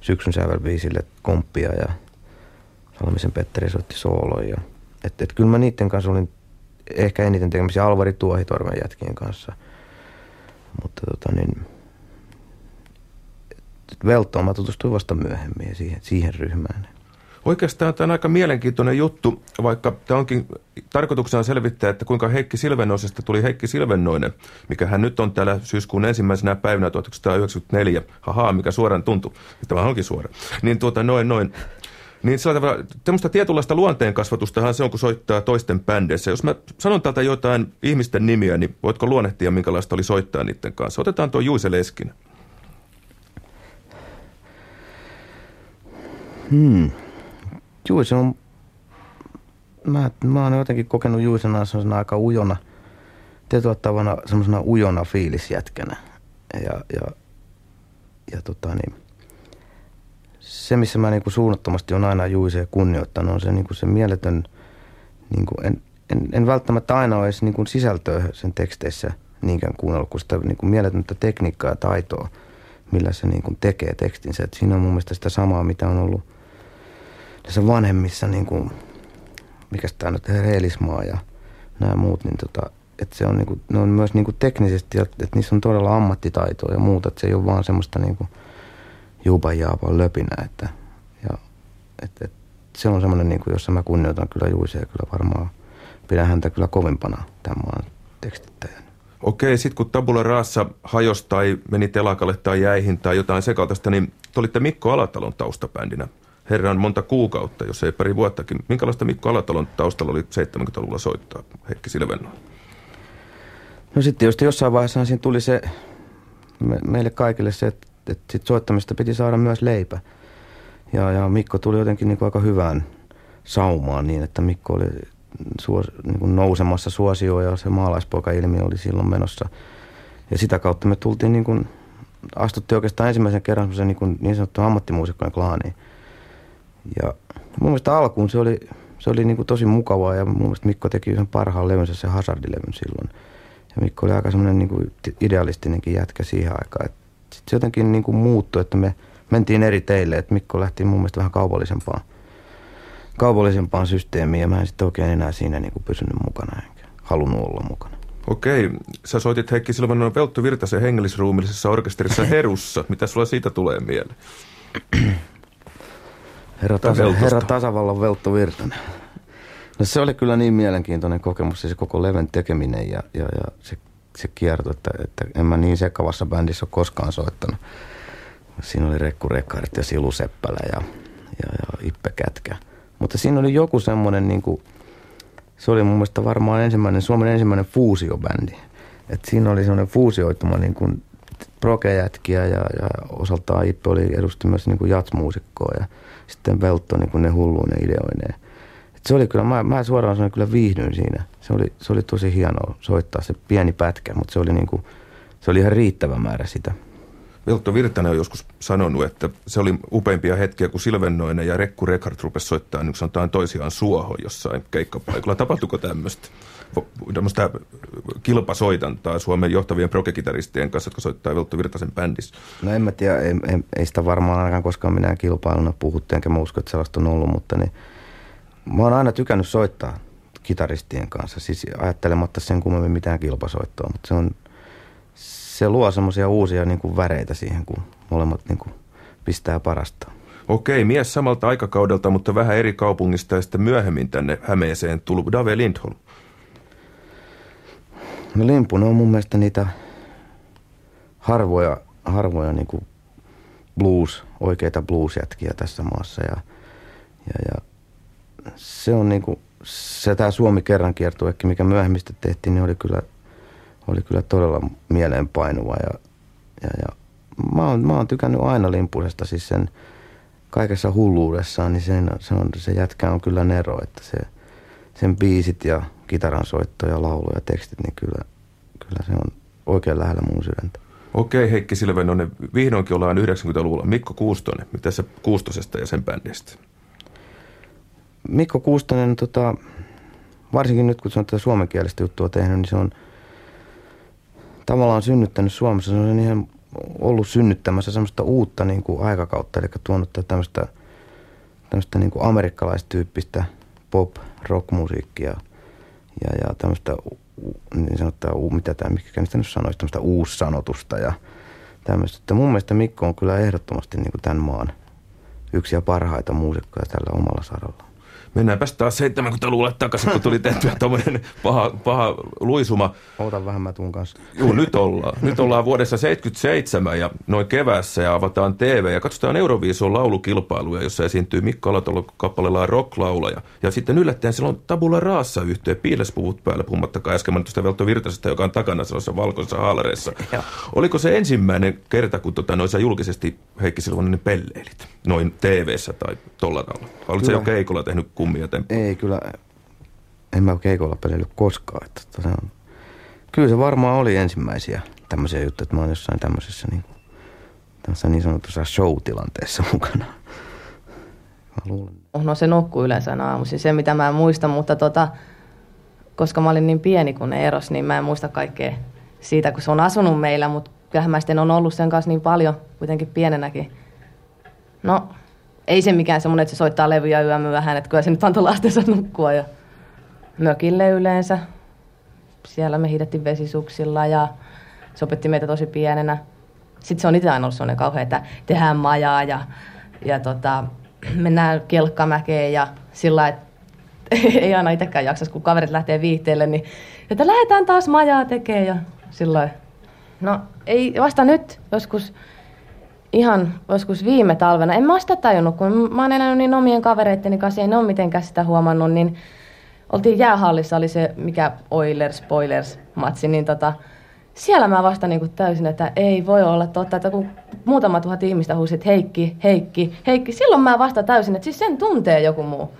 syksyn sävelbiisille komppia ja Salmisen Petteri soitti sooloja. Että et kyllä mä niiden kanssa olin ehkä eniten tekemisiä Alvari Tuohitorven jätkien kanssa. Mutta tota niin, Veltoon mä tutustuin vasta myöhemmin siihen, siihen ryhmään. Oikeastaan tämä on aika mielenkiintoinen juttu, vaikka tämä onkin tarkoituksena selvittää, että kuinka Heikki Silvennoisesta tuli Heikki Silvennoinen, mikä hän nyt on täällä syyskuun ensimmäisenä päivänä 1994. Haha, mikä suoraan tuntui. Tämä onkin suora. Niin tuota, noin, noin. Niin sillä tavalla, tämmöistä tietynlaista luonteen kasvatustahan se on, kun soittaa toisten bändeissä. Jos mä sanon täältä jotain ihmisten nimiä, niin voitko luonnehtia, minkälaista oli soittaa niiden kanssa? Otetaan tuo Juise Leskin. Hmm. Juise on... Mä, mä oon jotenkin kokenut Juisena sellaisena aika ujona, tietyllä semmoisena ujona fiilisjätkänä. Ja, ja, ja tota niin, se, missä mä niin kuin suunnattomasti on aina Juiseen kunnioittanut, on se, niin kuin se mieletön, niin kuin en, en, en, välttämättä aina ole edes niin kuin sisältöä sen teksteissä niinkään kuunnellut, kuin sitä niin kuin mieletöntä tekniikkaa ja taitoa, millä se niin kuin tekee tekstinsä. Et siinä on mun mielestä sitä samaa, mitä on ollut tässä vanhemmissa, niin kuin, mikä tämä nyt, Reelismaa ja nämä muut, niin tota, että se on, niin kuin, ne on myös niin kuin teknisesti, että niissä on todella ammattitaitoa ja muuta, että se ei ole vaan semmoista niin kuin, juupan jaapan löpinä. Että, ja, et, et, se on semmoinen, niin kuin, jossa mä kunnioitan kyllä Juisia kyllä varmaan. Pidän häntä kyllä kovimpana tämän maan tekstittäjän. Okei, sitten kun Tabula Raassa hajosi tai meni telakalle tai jäihin tai jotain sekaltaista, niin te olitte Mikko Alatalon taustabändinä. Herran monta kuukautta, jos ei pari vuottakin. Minkälaista Mikko Alatalon taustalla oli 70-luvulla soittaa Heikki Silvennoa? No sitten tietysti jossain vaiheessa siinä tuli se me, meille kaikille se, että että sit soittamista piti saada myös leipä. Ja, ja Mikko tuli jotenkin niin kuin aika hyvään saumaan niin, että Mikko oli suos, niin kuin nousemassa suosioon ja se maalaispoika-ilmiö oli silloin menossa. Ja sitä kautta me tultiin niin kuin, astuttiin oikeastaan ensimmäisen kerran semmoisen niin, kuin, niin sanottu ammattimuusikkojen klaaniin. Ja mun mielestä alkuun se oli, se oli niin kuin tosi mukavaa ja mun mielestä Mikko teki yhden parhaan levynsä, se Hazardilevyn silloin. Ja Mikko oli aika semmoinen niin idealistinenkin jätkä siihen aikaan, sitten se jotenkin niin kuin muuttui, että me mentiin eri teille, että Mikko lähti mun mielestä vähän kaupallisempaan, kaupallisempaan systeemiin ja mä en sitten oikein enää siinä niin kuin pysynyt mukana enkä halunnut olla mukana. Okei, sä soitit Heikki Silvanon Velttu Virtasen hengellisruumillisessa orkesterissa Herussa. Mitä sulla siitä tulee mieleen? Herra, tasa, herra tasavallan Velttu Virtanen. No se oli kyllä niin mielenkiintoinen kokemus, se koko Leven tekeminen ja, ja, ja se, se kierto, että, että en mä niin sekavassa bändissä ole koskaan soittanut. Siinä oli Rekku Rekkarit ja Silu Seppälä ja, ja, ja Ippe Kätkä. Mutta siinä oli joku semmoinen, niin kuin, se oli mun mielestä varmaan ensimmäinen, Suomen ensimmäinen fuusiobändi. Et siinä oli semmoinen fuusioituma niin kuin progejätkiä ja, ja osaltaan Ippe oli edusti myös niin kuin jatsmuusikkoa ja sitten Veltto niin kuin ne hulluinen ideoineen. Et se oli kyllä, mä, mä suoraan sanoin kyllä viihdyin siinä. Se oli, se oli tosi hienoa soittaa se pieni pätkä, mutta se oli, niin kuin, se oli ihan riittävä määrä sitä. Veltto Virtanen on joskus sanonut, että se oli upeimpia hetkiä, kun Silvennoinen ja Rekku Rekard rupesi soittaa niin sanotaan toisiaan suohon jossain keikkapaikalla. Tapahtuiko tämmöistä? Tämmöistä kilpasoitantaa Suomen johtavien progekitaristien kanssa, jotka soittaa Veltto Virtasen bändissä? No en mä tiedä, ei, ei, ei sitä varmaan ainakaan koskaan minä kilpailuna puhuttu, enkä mä usko, että sellaista on ollut, mutta niin, mä oon aina tykännyt soittaa kitaristien kanssa, siis ajattelematta sen kummemmin mitään kilpasoittoa, mutta se on, se luo semmoisia uusia niin kuin väreitä siihen, kun molemmat niin kuin pistää parasta. Okei, mies samalta aikakaudelta, mutta vähän eri kaupungista ja sitten myöhemmin tänne Hämeeseen tullut Dave Lindholm. No Limpunen on mun mielestä niitä harvoja, harvoja niin kuin blues, oikeita bluesjätkiä tässä maassa ja, ja, ja se on niin kuin, se tämä Suomi kerran kiertueekki, mikä myöhemmin tehtiin, niin oli kyllä, oli kyllä todella mieleenpainuva ja, ja, ja mä, oon, mä oon tykännyt aina Limpusesta, siis sen kaikessa hulluudessaan, niin sen, se, on, se jätkä on kyllä nero, että se, sen biisit ja kitaran soitto ja laulu ja tekstit, niin kyllä, kyllä se on oikein lähellä mun sydäntä. Okei, Heikki Silvenonen, vihdoinkin ollaan 90-luvulla. Mikko Kuustonen, mitä se Kuustosesta ja sen bändistä? Mikko Kuustonen, tota, varsinkin nyt kun se on tätä suomenkielistä juttua tehnyt, niin se on tavallaan synnyttänyt Suomessa. Se on ihan ollut synnyttämässä semmoista uutta niin kuin aikakautta, eli tuonut tämmöistä, tämmöistä niin kuin amerikkalaistyyppistä pop, rock-musiikkia – ja, ja tämmöistä niin sanottua, mitä tämä, mikä nyt sanoisi, tämmöistä uussanotusta ja tämmöistä. Että mun mielestä Mikko on kyllä ehdottomasti niin kuin tämän maan yksi ja parhaita muusikkoja tällä omalla saralla. Mennäänpä taas 70-luvulle takaisin, kun tuli tehtyä tuommoinen paha, paha luisuma. Ota vähän mä tuun kanssa. Joo, nyt ollaan. Nyt ollaan vuodessa 77 ja noin kevässä ja avataan TV ja katsotaan Euroviisun laulukilpailuja, jossa esiintyy Mikko Alatalo kappaleella rocklaulaja. Ja sitten yllättäen silloin Tabula Raassa yhteen piilespuvut päällä, puhumattakaan äsken mainitusta Velto Virtasesta, joka on takana sellaisessa valkoisessa haalareissa. Oliko se ensimmäinen kerta, kun tota, noissa julkisesti Heikki Silvonen pelleilit? Noin tv tai tolla tavalla? Oletko se jo keikolla tehnyt kummia temppuja? Ei kyllä, en mä keikolla pelellyt koskaan. Että tota se on, kyllä se varmaan oli ensimmäisiä tämmöisiä juttuja, että mä oon jossain tämmöisessä niin, tämmöisessä niin sanotussa show-tilanteessa mukana. Mä luulen. No se nukkuu yleensä aamuisin, se mitä mä en muista, mutta tota, koska mä olin niin pieni kun ne eros, niin mä en muista kaikkea siitä, kun se on asunut meillä, mutta kyllähän mä sitten on ollut sen kanssa niin paljon, kuitenkin pienenäkin. No, ei se mikään semmoinen, että se soittaa levyjä yömme vähän, että kyllä se nyt antoi lastensa nukkua ja mökille yleensä. Siellä me hiidettiin vesisuksilla ja se opetti meitä tosi pienenä. Sitten se on itse aina ollut sellainen kauhean, että tehdään majaa ja, ja tota, mennään kelkkamäkeen ja sillä että ei aina itsekään jaksa, kun kaverit lähtee viihteelle, niin että lähdetään taas majaa tekemään ja sillä No ei vasta nyt, joskus ihan joskus viime talvena. En mä sitä tajunnut, kun mä oon elänyt niin omien kavereitteni kanssa, ei ne ole mitenkään sitä huomannut, niin oltiin jäähallissa, oli se mikä Oilers, Spoilers matsi, niin tota, siellä mä vasta niin kuin täysin, että ei voi olla totta, että kun muutama tuhat ihmistä huusi, että Heikki, Heikki, Heikki, silloin mä vasta täysin, että siis sen tuntee joku muu.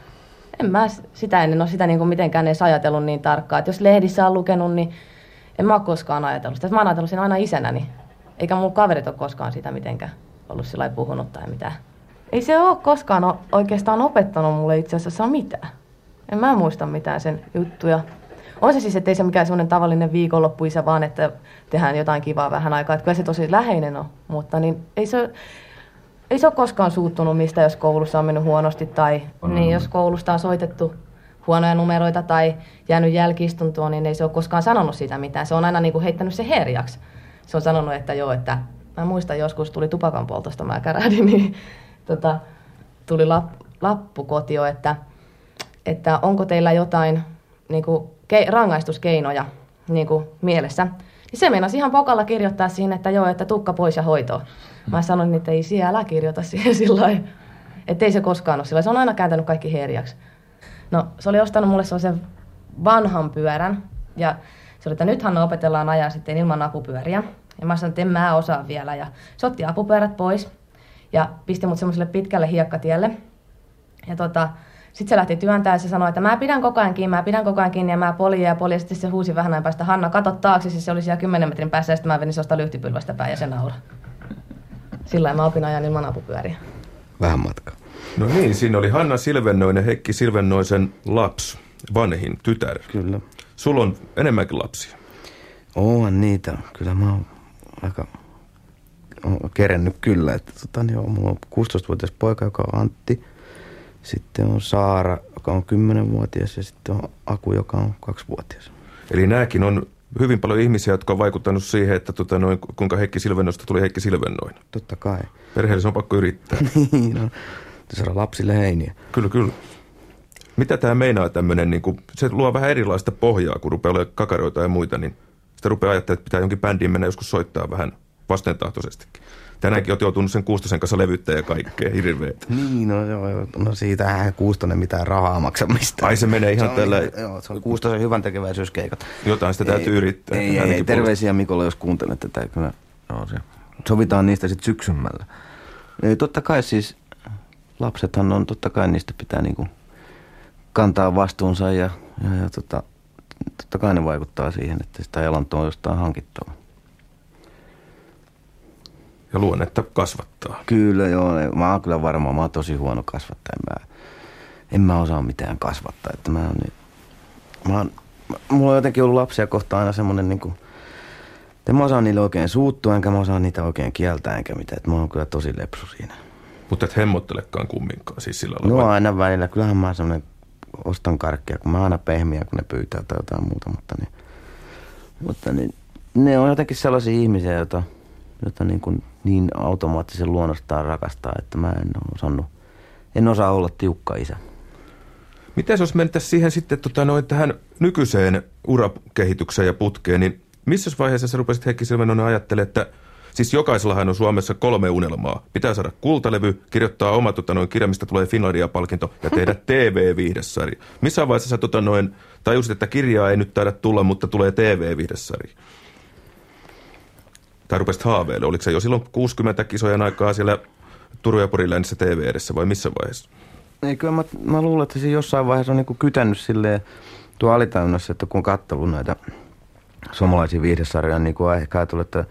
En mä sitä ennen ole sitä niin kuin mitenkään edes ajatellut niin tarkkaan, että jos lehdissä on lukenut, niin en mä ole koskaan ajatellut sitä. Mä oon ajatellut sen aina isänäni. Eikä mun kaverit ole koskaan sitä mitenkään ollut sillä puhunut tai mitään. Ei se ole koskaan oikeastaan opettanut mulle itse asiassa mitään. En mä muista mitään sen juttuja. On se siis, ettei se mikään semmoinen tavallinen viikonloppuisa, vaan että tehdään jotain kivaa vähän aikaa. Että kyllä se tosi läheinen on, mutta niin ei se, ei se ole koskaan suuttunut mistä, jos koulussa on mennyt huonosti tai mm. niin, jos koulusta on soitettu huonoja numeroita tai jäänyt jälkiistuntoon, niin ei se ole koskaan sanonut siitä mitään. Se on aina niin kuin heittänyt se herjaksi. Se on sanonut, että joo, että mä muistan joskus tuli tupakan poltosta, mä kärähdin, niin tota, tuli lap, lappu kotio, että, että onko teillä jotain niin kuin, ke, rangaistuskeinoja niin kuin, mielessä. Niin se meinasi ihan pokalla kirjoittaa siihen, että joo, että tukka pois ja hoitoon. Mä sanoin, että ei siellä kirjoita siihen sillä lailla. Että ei se koskaan ole sillä Se on aina kääntänyt kaikki herjaksi. No, se oli ostanut mulle sellaisen vanhan pyörän. Ja se oli, että nythän me opetellaan ajaa sitten ilman apupyöriä. Ja mä sanoin, että en mä osaa vielä. Ja se otti apupyörät pois ja pisti mut semmoiselle pitkälle hiekkatielle. Ja tota, sitten se lähti työntää ja se sanoi, että mä pidän koko ajan kiinni, mä pidän koko ajan kiinni ja mä polin ja polin. Ja sitten se huusi vähän ajan päästä, Hanna, kato taakse. Siis se oli siellä 10 metrin päässä ja sitten mä venin sellaista lyhtipylvästä päin ja se naura. Sillä mä opin ajan ilman apupyöriä. Vähän matkaa. No niin, siinä oli Hanna Silvennoinen, Heikki Silvennoisen lapsi, vanhin tytär. Kyllä. Sulla on enemmänkin lapsia. Onhan niitä. Kyllä mä oon aika oon kerennyt kyllä. Että, tota, niin joo, mulla on 16-vuotias poika, joka on Antti. Sitten on Saara, joka on 10-vuotias ja sitten on Aku, joka on 2-vuotias. Eli nämäkin on hyvin paljon ihmisiä, jotka on vaikuttanut siihen, että tota, noin, kuinka Heikki Silvennoista tuli Heikki Silvennoinen. Totta kai. Perheelle se on pakko yrittää. niin on. Saada lapsille heiniä. Kyllä, kyllä. Mitä tämä meinaa tämmöinen, niin se luo vähän erilaista pohjaa, kun rupeaa olemaan kakaroita ja muita, niin sitä rupeaa ajattelemaan, että pitää jonkin bändiin mennä joskus soittaa vähän vastentahtoisestikin. Tänäänkin olet joutunut sen Kuustosen kanssa levyttäjä ja kaikkea hirveet. Niin, no joo, no siitä eihän Kuustonen mitään rahaa maksamista. Ai se menee ihan se tällä... Joo, se on Kuustosen hyvän tekeväisyyskeikat. Jotain sitä täytyy yrittää. Ei, ei, ei terveisiä Mikolle, jos kuuntelet tätä. Kyllä, joo, se. Sovitaan niistä sitten syksymällä. Ei, totta kai siis lapsethan on, totta kai niistä pitää niinku kantaa vastuunsa ja, ja, ja tota, totta kai ne vaikuttaa siihen, että sitä elantoa on jostain hankittava. Ja luonnetta kasvattaa. Kyllä joo, mä oon kyllä varma, mä oon tosi huono kasvattaja. Mä, en mä osaa mitään kasvattaa, että mä oon niin, mä oon, mulla on jotenkin ollut lapsia kohtaan aina semmonen niinku, että mä osaan niille oikein suuttua, enkä mä osaa niitä oikein kieltää, enkä mitään. Että mä oon kyllä tosi lepsu siinä. Mutta et hemmottelekaan kumminkaan siis sillä No lailla. aina välillä. Kyllähän mä semmonen ostan karkkia, kun mä aina pehmiä, kun ne pyytää tai jotain muuta. Mutta, niin, mutta niin, ne on jotenkin sellaisia ihmisiä, joita, joita niin, kuin niin automaattisen luonnostaan rakastaa, että mä en osannut, en osaa olla tiukka isä. Miten jos mentäisiin siihen sitten tota, noin, tähän nykyiseen urakehitykseen ja putkeen, niin missä vaiheessa sä rupesit Heikki Silvenonen ajattelemaan, että siis jokaisellahan on Suomessa kolme unelmaa. Pitää saada kultalevy, kirjoittaa oma tota, noin, kirja, mistä tulee Finlandia-palkinto ja tehdä TV-viihdesarja. Missä vaiheessa sä tota, noin, tajusit, että kirjaa ei nyt taida tulla, mutta tulee TV-viihdesarja? Tai rupesit haaveille. Oliko se jo silloin 60 kisojen aikaa siellä Turun ja Porin lännissä TV edessä vai missä vaiheessa? Ei, kyllä mä, mä luulen, että se jossain vaiheessa on niin kytänyt silleen tuo alitäynnässä, että kun on kattellut näitä suomalaisia viihdesarjoja, niin kuin ehkä ajatellut, että,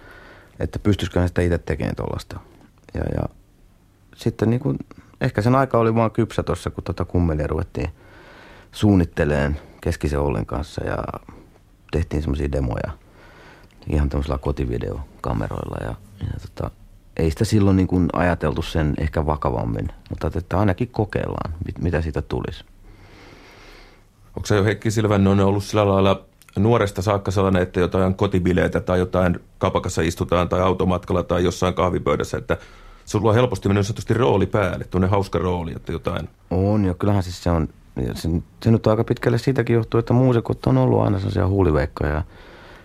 että pystyisikö sitä itse tekemään tuollaista. Ja, ja sitten niin kuin, ehkä sen aika oli vaan kypsä tuossa, kun tota kummelia ruvettiin suunnitteleen keskisen Ollen kanssa ja tehtiin semmoisia demoja ihan tämmöisillä kotivideokameroilla ja, ja tota, ei sitä silloin niin kuin ajateltu sen ehkä vakavammin, mutta että ainakin kokeillaan, mit, mitä siitä tulisi. Onko se jo Heikki Silvennoinen ollut sillä lailla nuoresta saakka sellainen, että jotain kotibileitä tai jotain kapakassa istutaan tai automatkalla tai jossain kahvipöydässä, että sulla on helposti mennyt sanotusti rooli päälle, tuonne hauska rooli, että jotain. On jo, kyllähän siis se on, se, se nyt aika pitkälle siitäkin johtuu, että muusikot on ollut aina sellaisia huuliveikkoja ja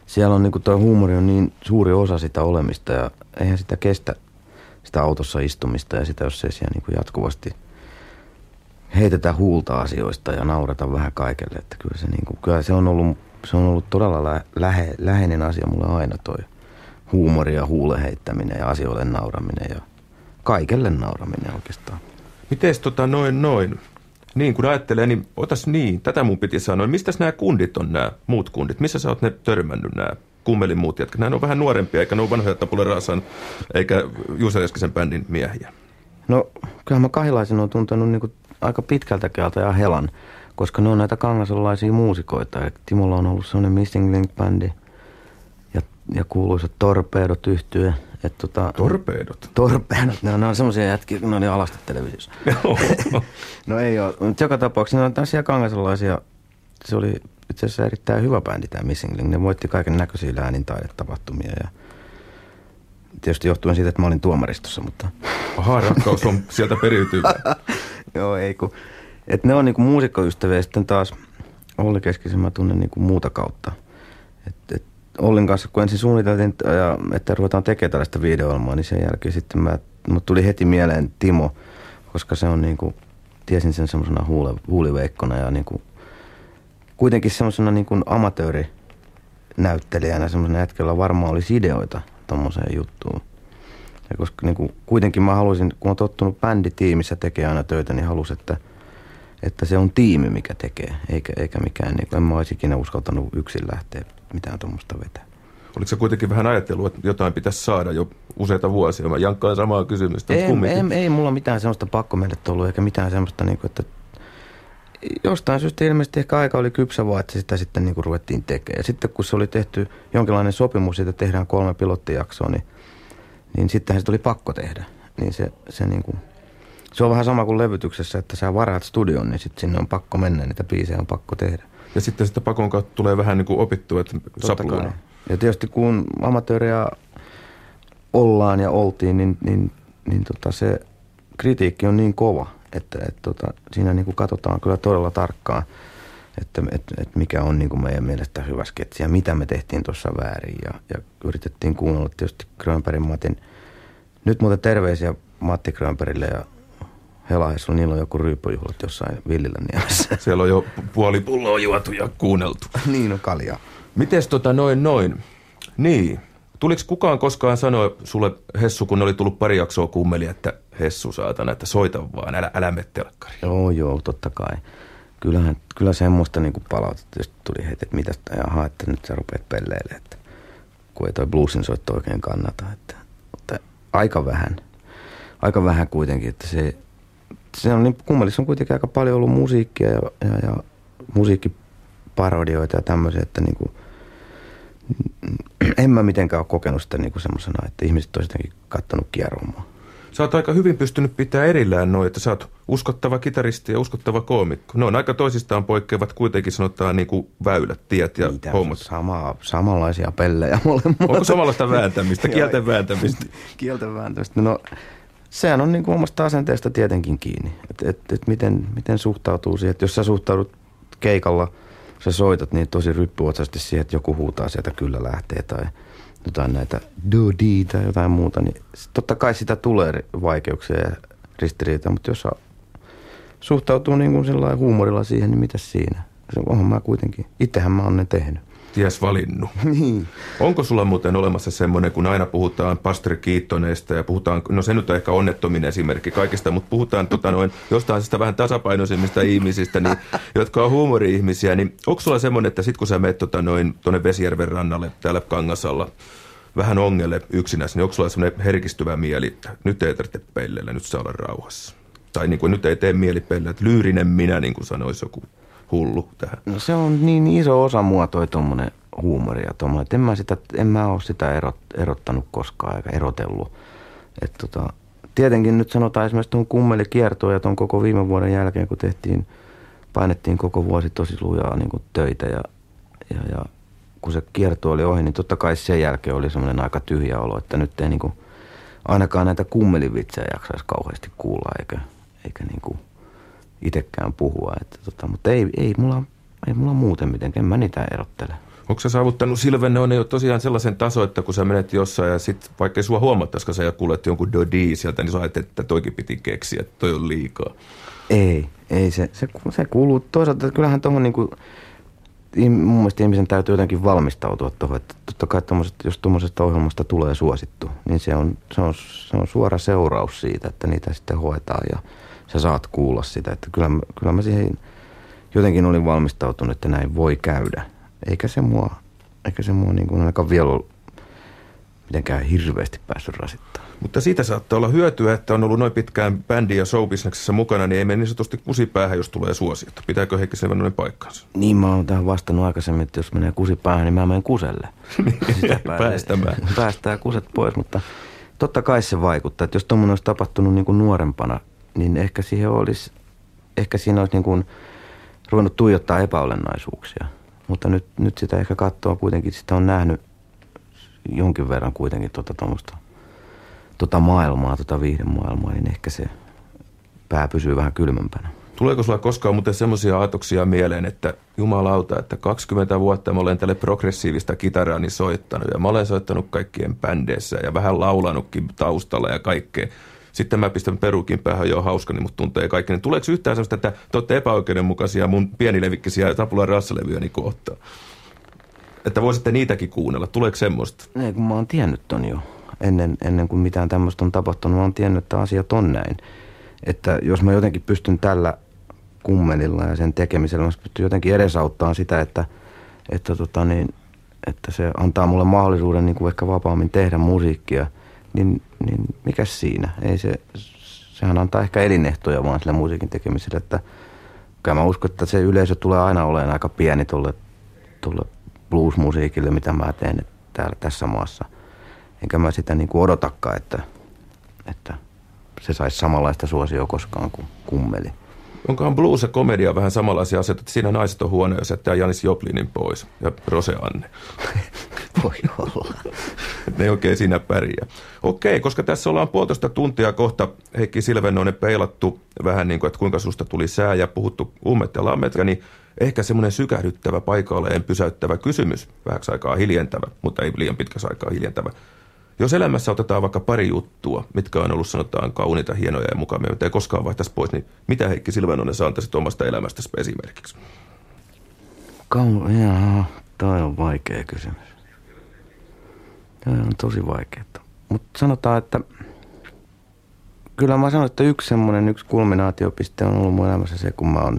siellä on niin tuo huumori on niin suuri osa sitä olemista ja eihän sitä kestä sitä autossa istumista ja sitä, jos ei siellä niin jatkuvasti heitetä huulta asioista ja naurata vähän kaikelle. Että kyllä se, niin kuin, kyllä se on ollut, se on ollut todella lä- lähe, läheinen asia mulle aina toi huumori ja huulen heittäminen ja asioille nauraminen ja kaikelle nauraminen oikeastaan. Miten tota noin noin? Niin kun ajattelee, niin otas niin, tätä mun piti sanoa. Mistä nämä kundit on nämä muut kundit? Missä sä oot ne törmännyt nämä kummelin muut jätkät? Nämä on vähän nuorempia, eikä ne ole vanhoja Tapule Rasan eikä Juuso Eskisen bändin miehiä. No kyllähän mä kahilaisen on tuntenut niin aika pitkältä keältä ja helan, koska ne on näitä kangasolaisia muusikoita. Ja Timolla on ollut sellainen Missing Link-bändi ja, ja kuuluisat Torpeedot yhtye. Et tota, Torpeedot? Torpeedot, ne on, ne on semmoisia jätkiä, kun ne oli alasti televisiossa. no ei ole, mutta joka tapauksessa ne on tämmöisiä kangasolaisia se oli itse asiassa erittäin hyvä bändi tämä Missing Link. Ne voitti kaiken näköisiä läänintaidetapahtumia ja tietysti johtuen siitä, että mä olin tuomaristossa, mutta... Ahaa, rakkaus on sieltä periytyy. Joo, ei kun... Et ne on niinku muusikkoystäviä sitten taas Olli Keskisen mä tunnen niinku muuta kautta. Et, et Ollin kanssa, kun ensin suunniteltiin, että ruvetaan tekemään tällaista videoilmaa, niin sen jälkeen sitten mä, mut tuli heti mieleen Timo, koska se on niinku, tiesin sen semmoisena huule, huuliveikkona ja niinku, kuitenkin semmoisena niinku amatöörinäyttelijänä, semmoisena jätkellä varmaan olisi ideoita tommoseen juttuun. Ja koska niinku, kuitenkin mä haluaisin, kun on tottunut bänditiimissä tekee aina töitä, niin halusin, että, että se on tiimi, mikä tekee, eikä, eikä mikään, niin en mä olisi ikinä uskaltanut yksin lähteä mitään tuommoista vetää. Oliko se kuitenkin vähän ajatellut, että jotain pitäisi saada jo useita vuosia? Mä jankkaan samaa kysymystä. Ei, ei, ei mulla mitään semmoista pakkomeidät ollut, eikä mitään semmoista, niin kuin, että jostain syystä ilmeisesti ehkä aika oli kypsä vaan, että sitä sitten niin kuin ruvettiin tekemään. Ja sitten kun se oli tehty jonkinlainen sopimus, että tehdään kolme pilottijaksoa, niin, niin sittenhän se tuli pakko tehdä. Niin se, se, niin kuin, se on vähän sama kuin levytyksessä, että sä varaat studion, niin sitten sinne on pakko mennä, niitä biisejä on pakko tehdä. Ja sitten sitä pakon kautta tulee vähän niin kuin opittua, että sapluuna. Ja tietysti kun amatööriä ollaan ja oltiin, niin, niin, niin tota se kritiikki on niin kova, että et tota, siinä niin kuin katsotaan kyllä todella tarkkaan, että et, et mikä on niin kuin meidän mielestä hyvä sketsi ja mitä me tehtiin tuossa väärin. Ja, ja yritettiin kuunnella tietysti Grönbergin Matin. Nyt muuten terveisiä Matti Grönbergille ja Helahes on, niillä on joku ryyppöjuhlat jossain Villillä niemessä. Siellä on jo puoli pulloa juotu ja kuunneltu. niin on kalja. Mites tota noin noin? Niin. Tuliko kukaan koskaan sanoa sulle, Hessu, kun oli tullut pari jaksoa kummeli, että Hessu saatana, että soita vaan, älä, älä mene telkkari. Joo, joo, totta kai. Kyllähän, kyllä semmoista niin kuin palautetta tuli heti, että mitä jaha, että nyt sä rupeat pelleilemään, että kun ei toi bluesin soitto oikein kannata. Että, mutta aika vähän, aika vähän kuitenkin, että se, se on niin, kummalissa on kuitenkin aika paljon ollut musiikkia ja, ja, ja musiikkiparodioita ja tämmöisiä, että niin kuin, en mä mitenkään ole kokenut sitä niin semmoisena, että ihmiset olisivat jotenkin kattonut kierromaan. Sä oot aika hyvin pystynyt pitää erillään noin, että sä oot uskottava kitaristi ja uskottava koomikko. Ne on aika toisistaan poikkeavat kuitenkin sanotaan niin kuin väylät, tiet ja Mitä hommat. Sama, samanlaisia pellejä molemmat. Onko samanlaista vääntämistä, kielten vääntämistä? kielten vääntämistä. No, sehän on niin kuin omasta asenteesta tietenkin kiinni. Että et, et miten, miten suhtautuu siihen. Että jos sä suhtaudut keikalla, sä soitat niin tosi ryppyotsaisesti siihen, että joku huutaa sieltä kyllä lähtee tai jotain näitä do tai jotain muuta, niin totta kai sitä tulee vaikeuksia ja ristiriita, mutta jos suhtautuu niin kuin huumorilla siihen, niin mitä siinä? Se onhan mä kuitenkin, itsehän mä oon ne tehnyt ties valinnut. Niin. Onko sulla muuten olemassa semmoinen, kun aina puhutaan pastori Kiittoneista ja puhutaan, no se nyt on ehkä onnettomin esimerkki kaikista, mutta puhutaan tota noin, jostain sitä vähän tasapainoisemmista ihmisistä, niin, jotka on huumori-ihmisiä, niin onko sulla semmoinen, että sit kun sä menet tota noin tuonne Vesijärven rannalle täällä Kangasalla, vähän ongelle yksinässä, niin onko sulla semmoinen herkistyvä mieli, että nyt ei tarvitse pelleillä, nyt saa olla rauhassa? Tai niin kuin nyt ei tee mieli pelleillä, että lyyrinen minä, niin kuin sanoisi joku hullu tähän? No se on niin iso osa mua toi tuommoinen huumori ja tommonen, että en mä, sitä, en mä ole sitä erot, erottanut koskaan eikä erotellut. Et tota, tietenkin nyt sanotaan esimerkiksi tuon kummeli kiertoa ja tuon koko viime vuoden jälkeen, kun tehtiin, painettiin koko vuosi tosi lujaa niin töitä ja, ja, ja kun se kierto oli ohi, niin totta kai sen jälkeen oli semmoinen aika tyhjä olo, että nyt ei niin kuin, ainakaan näitä kummelivitsejä jaksaisi kauheasti kuulla eikä, eikä niin kuin – itsekään puhua. Että tota, mutta ei, ei, mulla, ei mulla muuten mitenkään, en mä niitä erottele. Onko sä saavuttanut Silvenne on jo tosiaan sellaisen taso, että kun sä menet jossain ja sit vaikka ei sua huomattaisikaan, sä kuulet jonkun dodi sieltä, niin sä ajattelet, että toikin piti keksiä, että toi on liikaa. Ei, ei se, se, se kuuluu toisaalta, että kyllähän tuohon niinku, mun mielestä ihmisen täytyy jotenkin valmistautua tuohon, että totta kai jos tuommoisesta ohjelmasta tulee suosittu, niin se on, se, on, se on suora seuraus siitä, että niitä sitten hoetaan ja sä saat kuulla sitä. Että kyllä, kyllä mä siihen jotenkin olin valmistautunut, että näin voi käydä. Eikä se mua, eikä se mua niin kuin ainakaan vielä ollut mitenkään hirveästi päässyt rasittaa. Mutta siitä saattaa olla hyötyä, että on ollut noin pitkään bändi- ja showbisneksessä mukana, niin ei mene niin sanotusti kusipäähän, jos tulee suosiota. Pitääkö Heikki sen noin paikkansa? Niin, mä oon tähän vastannut aikaisemmin, että jos menee kusipäähän, niin mä menen kuselle. Sitä Päästämään. Päästää kuset pois, mutta totta kai se vaikuttaa. Että jos tuommoinen olisi tapahtunut niin kuin nuorempana, niin ehkä siihen olisi, ehkä siinä olisi niin kuin ruvennut tuijottaa epäolennaisuuksia. Mutta nyt, nyt sitä ehkä katsoa kuitenkin, sitä on nähnyt jonkin verran kuitenkin tuota, tuota maailmaa, tuota viihdemaailmaa, niin ehkä se pää pysyy vähän kylmempänä. Tuleeko sulla koskaan muuten semmoisia ajatuksia mieleen, että jumalauta, että 20 vuotta mä olen tälle progressiivista kitaraa niin soittanut ja mä olen soittanut kaikkien bändeissä ja vähän laulanutkin taustalla ja kaikkea. Sitten mä pistän perukin päähän, jo hauska, niin mut tuntee kaikki. Niin tuleeko yhtään sellaista, että te olette epäoikeudenmukaisia mun pienilevikkisiä tapula rassalevyjä niin kohtaan? Että voisitte niitäkin kuunnella. Tuleeko semmoista? Ei, kun mä oon tiennyt ton jo. Ennen, ennen kuin mitään tämmöistä on tapahtunut, mä oon tiennyt, että asiat on näin. Että jos mä jotenkin pystyn tällä kummelilla ja sen tekemisellä, mä pystyn jotenkin edesauttamaan sitä, että, että, tota niin, että se antaa mulle mahdollisuuden niin kuin ehkä vapaammin tehdä musiikkia, niin, niin mikä siinä? Ei se, sehän antaa ehkä elinehtoja vaan sille musiikin tekemiselle, että kyllä mä uskon, että se yleisö tulee aina olemaan aika pieni tuolle, tuolle bluesmusiikille, mitä mä teen täällä tässä maassa. Enkä mä sitä niin kuin odotakaan, että, että se saisi samanlaista suosioa koskaan kuin kummeli. Onkohan blues ja komedia vähän samanlaisia asioita, että siinä naiset on huono, jos jättää Janis Joplinin pois ja Rose Anne. Voi olla. ne ei oikein siinä pärjää. Okei, koska tässä ollaan puolitoista tuntia kohta Heikki Silvennoinen peilattu vähän niin kuin, että kuinka susta tuli sää ja puhuttu ummet ja lammet, niin ehkä semmoinen sykähdyttävä paikalleen pysäyttävä kysymys, vähäksi aikaa hiljentävä, mutta ei liian pitkässä aikaa hiljentävä. Jos elämässä otetaan vaikka pari juttua, mitkä on ollut sanotaan kauniita, hienoja ja mukavia, mitä ei koskaan vaihtaisi pois, niin mitä Heikki Silvenonen sä antaisit omasta elämästäsi esimerkiksi? Kau- Jaa, toi on vaikea kysymys. Toi on tosi vaikeaa. Mutta sanotaan, että kyllä mä sanon, että yksi semmoinen, yksi kulminaatiopiste on ollut mun elämässä se, kun mä oon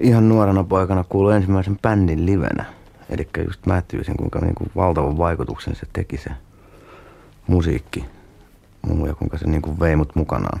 ihan nuorena poikana kuullut ensimmäisen bändin livenä – Eli just Matthewsin, kuinka niin kuin valtavan vaikutuksen se teki se musiikki muu ja kuinka se niin kuin vei mut mukanaan.